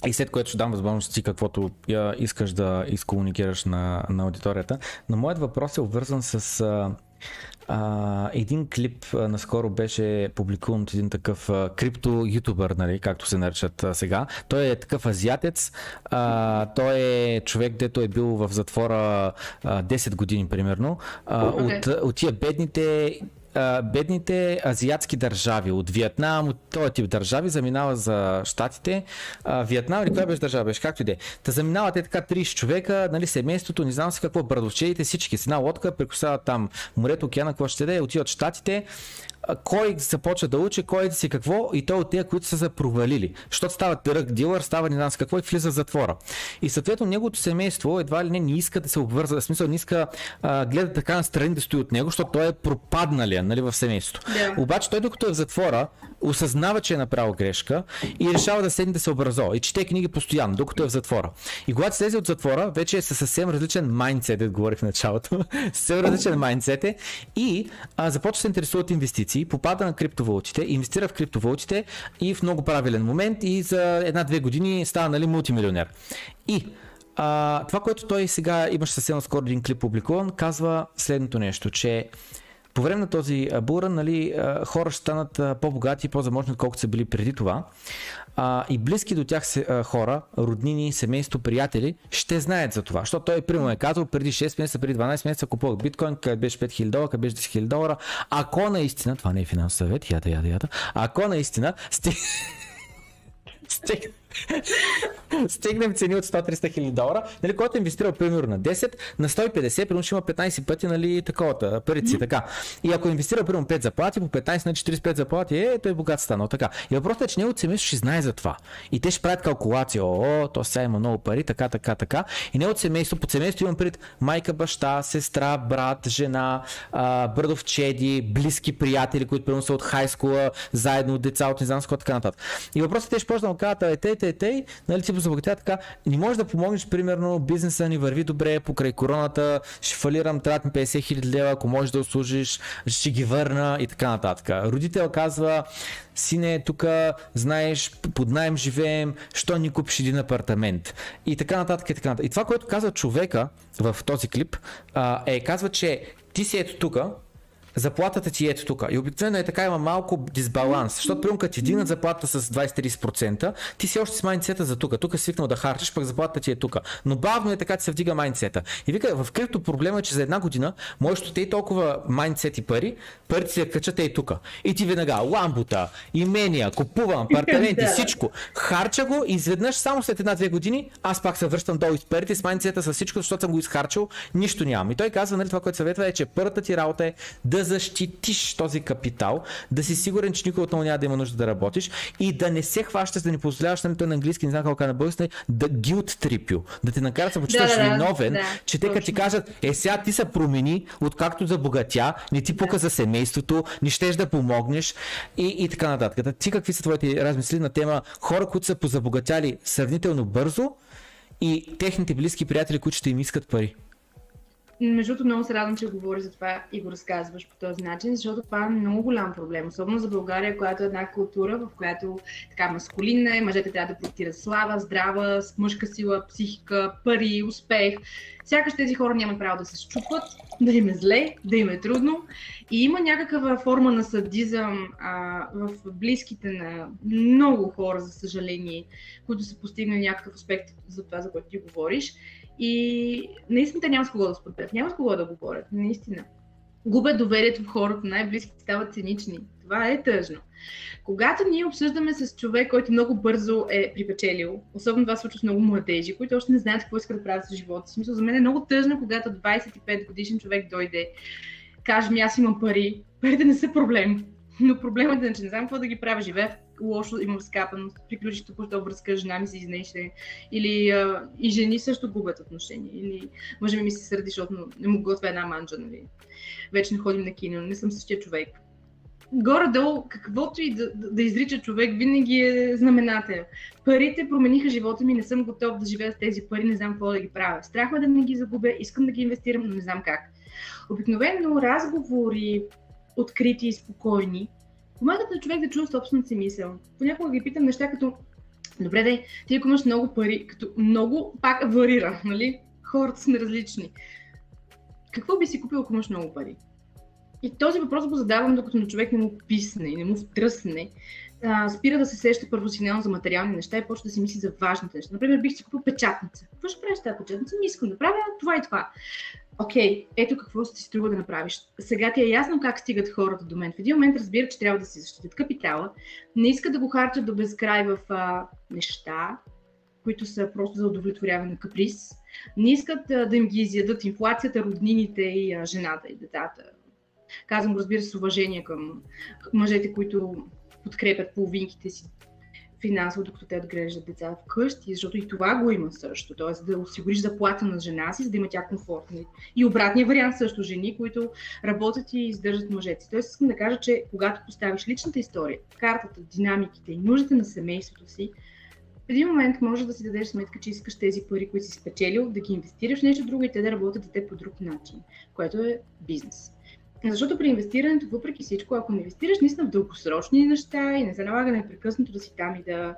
и след което ще дам възможност ти каквото я искаш да изкомуникираш на, на аудиторията. Но моят въпрос е обвързан с а, а, един клип а, наскоро беше публикуван от един такъв а, крипто ютубър, нали, както се наричат а, сега. Той е такъв азиатец. А, той е човек, дето е бил в затвора а, 10 години примерно. А, okay. от, от тия бедните бедните азиатски държави, от Виетнам, от този тип държави, заминава за Штатите. Виетнам или коя беше държава беше, както и де. Та заминават е така 30 човека, нали, семейството, не знам си какво, брадовчедите, всички с една лодка, прекусяват там морето, океана, какво ще да отиват в Штатите, кой започва да учи, кой да си какво и то от тези, които са се провалили. Защото става търък дилър, става не знам с какво и влиза в затвора. И съответно неговото семейство едва ли не не иска да се обвърза, в смисъл не иска а, гледа така на страни да стои от него, защото той е пропадналия нали, в семейството. Yeah. Обаче той докато е в затвора, осъзнава, че е направил грешка и решава да седне да се образува и чете книги постоянно, докато е в затвора. И когато слезе от затвора, вече е със съвсем различен майндсет, да говорих в началото, [LAUGHS] съвсем различен майндсет е и а, започва да се интересува от инвестиции, попада на криптовалутите, инвестира в криптовалутите и в много правилен момент и за една-две години става нали, мултимилионер. И а, това, което той сега имаше съвсем скоро един клип публикуван, казва следното нещо, че по време на този буран нали, хора ще станат по-богати и по-заможни, отколкото са били преди това. А, и близки до тях се, а, хора, роднини, семейство, приятели, ще знаят за това. Защото той, примерно, е казал преди 6 месеца, преди 12 месеца купувах биткоин, къде беше 5000 долара, къде беше 10 000 долара. Ако наистина, това не е финансов съвет, ята, ята, ята, ако наистина сте... [LAUGHS] сте стигнем цени от 100-300 хиляди долара, нали, който е инвестирал примерно на 10, на 150, примерно ще има 15 пъти нали, таковата, mm-hmm. така. И ако инвестира примерно 5 заплати, по 15 на 45 заплати, е, той е богат станал, така. И въпросът е, че неговото семейство ще знае за това. И те ще правят калкулация, о, то сега има много пари, така, така, така. И неговото семейство, под семейство имам пред майка, баща, сестра, брат, жена, брадовчеди, близки приятели, които примерно са от хайскула, заедно, деца от не знам така нататък. И въпросът е, че почна да кажат, е, те, те, нали, си забогатя така, не можеш да помогнеш, примерно, бизнеса ни върви добре покрай короната, ще фалирам, трябва ми 50 хиляди лева, ако можеш да услужиш, ще ги върна и така нататък. Родител казва, сине, тук знаеш, под найем живеем, що ни купиш един апартамент. И така нататък, и така нататък. И това, което казва човека в този клип, е казва, че ти си ето тук, заплатата ти е ето тук. И обикновено е така, има малко дисбаланс. Защото, примерно, като ти дигнат заплата с 20-30%, ти си още с майнцета за тук. Тук си свикнал да харчиш, пък заплатата ти е тук. Но бавно е така, че се вдига майнцета. И вика, в крипто проблема е, че за една година можеш да те толкова майнцет и пари, парите си я качат и тук. И ти веднага ламбута, имения, купувам, апартаменти, [LAUGHS] всичко. Харча го и изведнъж само след една-две години аз пак се връщам долу с парите, с майнцета, с всичко, защото съм го изхарчил, нищо нямам. И той казва, нали, това, което съветва е, че първата ти работа е да защитиш този капитал, да си сигурен, че никой отново няма да има нужда да работиш и да не се хващаш, да не позволяваш, нали, той на английски, не знам как на български, да guilt trip you, да те накарат да се почувстваш да, виновен, да, че те като ти кажат, е сега ти се промени, откакто забогатя, не ти пука да. за семейството, не щеш да помогнеш и, и така нататък. Ти какви са твоите размисли на тема хора, които са позабогатяли сравнително бързо и техните близки приятели, които ще им искат пари? Между другото, много се радвам, че говориш за това и го разказваш по този начин, защото това е много голям проблем, особено за България, която е една култура, в която така маскулинна е, мъжете трябва да проектират слава, здрава, мъжка сила, психика, пари, успех. Сякаш тези хора нямат право да се щупват, да им е зле, да им е трудно. И има някаква форма на садизъм а, в близките на много хора, за съжаление, които са постигнали някакъв аспект за това, за което ти говориш. И наистина те няма с кого да споделят, няма с кого да говорят, наистина. Губят доверието в хората, най-близки стават цинични. Това е тъжно. Когато ние обсъждаме с човек, който много бързо е припечелил, особено това случва с много младежи, които още не знаят какво искат да правят с живота си. За мен е много тъжно, когато 25 годишен човек дойде, каже ми аз имам пари, Парите не са проблем. Но проблемът е, че не знам какво да ги правя. Живея лошо, имам скапаност, приключих току-що връзка, жена ми се изнесе. Или а, и жени също губят отношения. Или може би ми се сърди, защото не му готвя една манджа, нали. Вече не ходим на кино, не съм същия човек. Горе-долу, каквото и да, да, да изрича човек, винаги е знаменател. Парите промениха живота ми, не съм готов да живея с тези пари, не знам какво да ги правя. Страх ме да не ги загубя, искам да ги инвестирам, но не знам как. Обикновено разговори, открити и спокойни, помагат на човек да чува собствената си мисъл. Понякога ги питам неща като Добре, дай, ти ако имаш много пари, като много пак варира, нали? Хората сме различни. Какво би си купил, ако имаш много пари? И този въпрос го задавам, докато на човек не му писне и не му втръсне. А, спира да се сеща първосигнално за материални неща и почва да си мисли за важните неща. Например, бих си купил печатница. Какво ще правиш тази печатница? Не искам да правя това и това окей, ето какво си струва да направиш. Сега ти е ясно как стигат хората до мен. В един момент разбират, че трябва да си защитят капитала, не искат да го харчат до безкрай в а, неща, които са просто за удовлетворяване на каприз. Не искат а, да им ги изядат инфлацията, роднините и а, жената и децата. Казвам разбира се, с уважение към мъжете, които подкрепят половинките си финансово, докато те отглеждат деца вкъщи, защото и това го има също. Тоест да осигуриш заплата на жена си, за да има тя комфортно. И обратния вариант също жени, които работят и издържат мъжете. Тоест искам да кажа, че когато поставиш личната история, картата, динамиките и нуждите на семейството си, в един момент може да си дадеш сметка, че искаш тези пари, които си спечелил, да ги инвестираш в нещо друго и те да работят теб по друг начин, което е бизнес. Защото при инвестирането, въпреки всичко, ако не инвестираш наистина в дългосрочни неща и не се налага непрекъснато да си там и да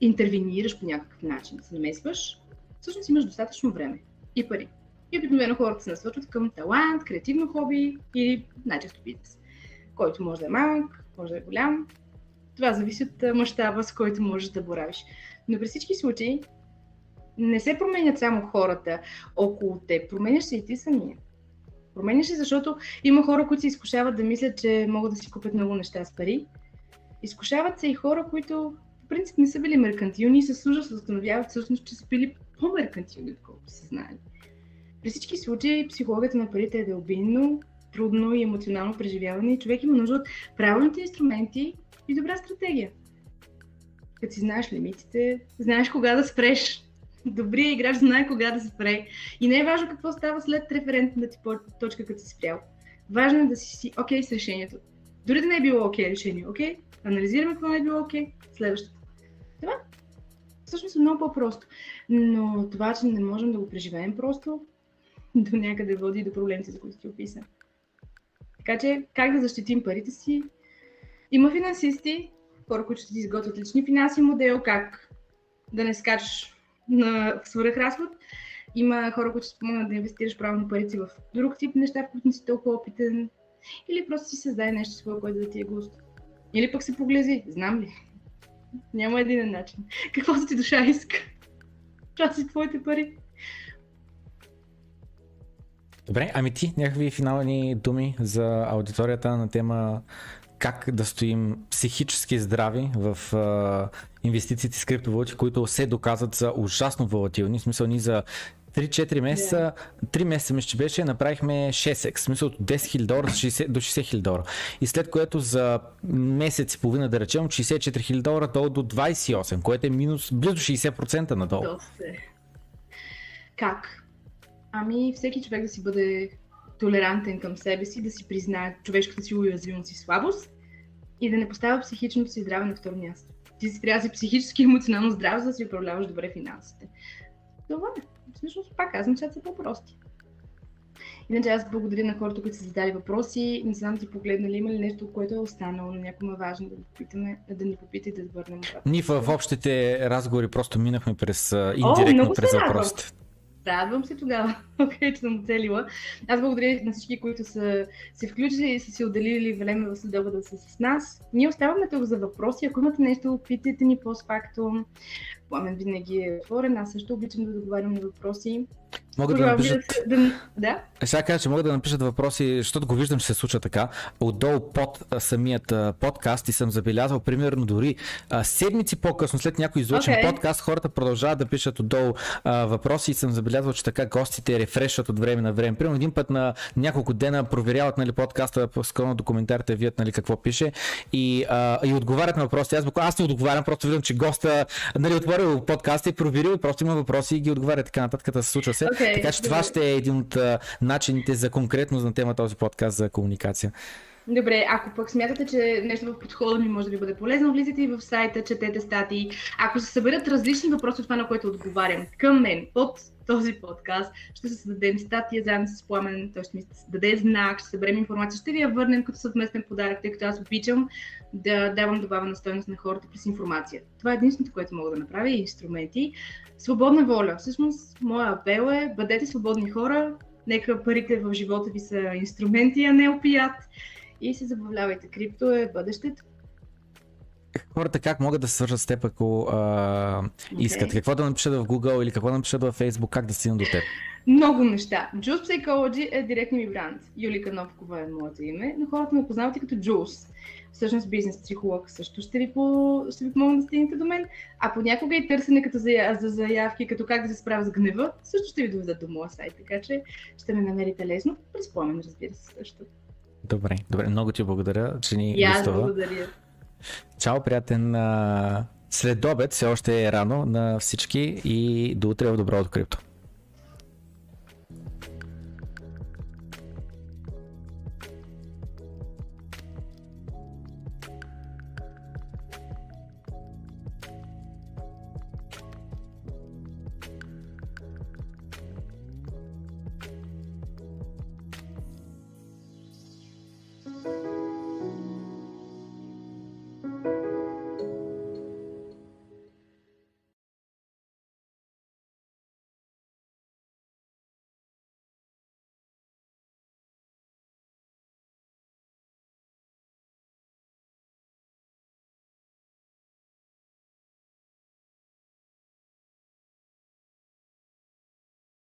интервенираш по някакъв начин, да се намесваш, всъщност имаш достатъчно време и пари. И обикновено хората се насочват към талант, креативно хоби или най-често бизнес, който може да е малък, може да е голям. Това зависи от мащаба, с който можеш да боравиш. Но при всички случаи не се променят само хората около теб, променяш се и ти самия. Променяш се, защото има хора, които се изкушават да мислят, че могат да си купят много неща с пари. Изкушават се и хора, които в принцип не са били меркантилни и се служат се установяват всъщност, че са били по-меркантилни, отколкото са знали. При всички случаи психологията на парите е дълбинно, трудно и емоционално преживяване и човек има нужда от правилните инструменти и добра стратегия. Като си знаеш лимитите, знаеш кога да спреш, добрият играч знае кога да спре. И не е важно какво става след референтната ти точка, като си спрял. Важно е да си окей okay с решението. Дори да не е било окей okay решение, окей? Okay? Анализираме какво не е било окей, okay, следващото. Това всъщност е много по-просто. Но това, че не можем да го преживеем просто, [LAUGHS] до някъде води до проблемите, за които ти описа. Така че, как да защитим парите си? Има финансисти, хора, които ще ти изготвят лични финанси модел, как да не скачаш на свръхразход. Има хора, които спомагат да инвестираш правилно парици в друг тип неща, в които не си толкова опитен. Или просто си създай нещо свое, което да ти е густо. Или пък се поглези, знам ли. Няма един начин. Каквото ти душа иска. Това си твоите пари. Добре, ами ти някакви финални думи за аудиторията на тема как да стоим психически здрави в инвестициите с криптовалути, които се доказват за ужасно волатилни. В смисъл ни за 3-4 месеца, 3 месеца мисля, че беше, направихме 6x, в смисъл от 10 000 долара до 60 000 долара. И след което за месец и половина, да речем, от 64 000 долара долу до 28, което е минус близо 60% надолу. Как? Ами всеки човек да си бъде толерантен към себе си, да си признае човешката си уязвимост и слабост и да не поставя психичното си здраве на второ място. Ти си трябва да си психически и емоционално здрав, за да си управляваш добре финансите. Това е. Всъщност, пак казвам, че са по-прости. Иначе аз благодаря на хората, които са задали въпроси. Не знам ти погледнали има ли нещо, което е останало, но някой е важно да, попитаме, да ни попита и да върнем. Ние в общите разговори просто минахме през индиректно О, през въпросите. Радвам се тогава, [LAUGHS] че съм оцелила. Аз благодаря на всички, които са се включили и са си отделили време в следоба да са с нас. Ние оставаме тук за въпроси. Ако имате нещо, питайте ни постфактум. Пламен винаги е отворен. Аз също обичам да договарям на въпроси. Могат да напишат... Да, да? Сега кажа, че могат да напишат въпроси, защото го виждам, че се случва така. Отдолу под самият подкаст и съм забелязал, примерно дори седмици по-късно, след някой излучен okay. подкаст, хората продължават да пишат отдолу въпроси и съм забелязал че така гостите рефрешват от време на време. Примерно един път на няколко дена проверяват нали, подкаста, скълно до коментарите, вият нали, какво пише и, а, и отговарят на въпроси. Аз, аз не отговарям, просто виждам, че госта нали, отворил подкаста и проверил, просто има въпроси и ги отговаря така нататък, да се случва се. Okay, така че това ще е един от а, начините за конкретно на тема този подкаст за комуникация. Добре, ако пък смятате, че нещо в подхода ми може да ви бъде полезно, влизайте и в сайта, четете статии. Ако се съберат различни въпроси от това, на което отговарям към мен под този подкаст, ще се създадем статия заедно с Пламен, той ще ми даде знак, ще съберем информация, ще ви я върнем като съвместен подарък, тъй като аз обичам да давам добавена стойност на хората през информация. Това е единственото, което мога да направя и инструменти. Свободна воля. Всъщност, моя апел е бъдете свободни хора, нека парите в живота ви са инструменти, а не опият и се забавлявайте. Крипто е бъдещето. Хората как могат да се свържат с теб, ако а, okay. искат? Какво да напишат в Google или какво да напишат в Facebook, как да стигнат до теб? Много неща. Juice Psychology е директният ми бранд. Юлика Новкова е моето име, но хората ме познават и като Juice. Всъщност бизнес психолог също ще ви, по... ще ви помогна да стигнете до мен. А понякога и търсене като за, за заявки, като как да се справя с гнева, също ще ви доведат до моя сайт. Така че ще ме намерите лесно. През пламен, разбира се, също. Добре, добре, много ти благодаря, че ни аз благодаря. Чао, приятен след обед, все още е рано на всички и до утре в доброто крипто.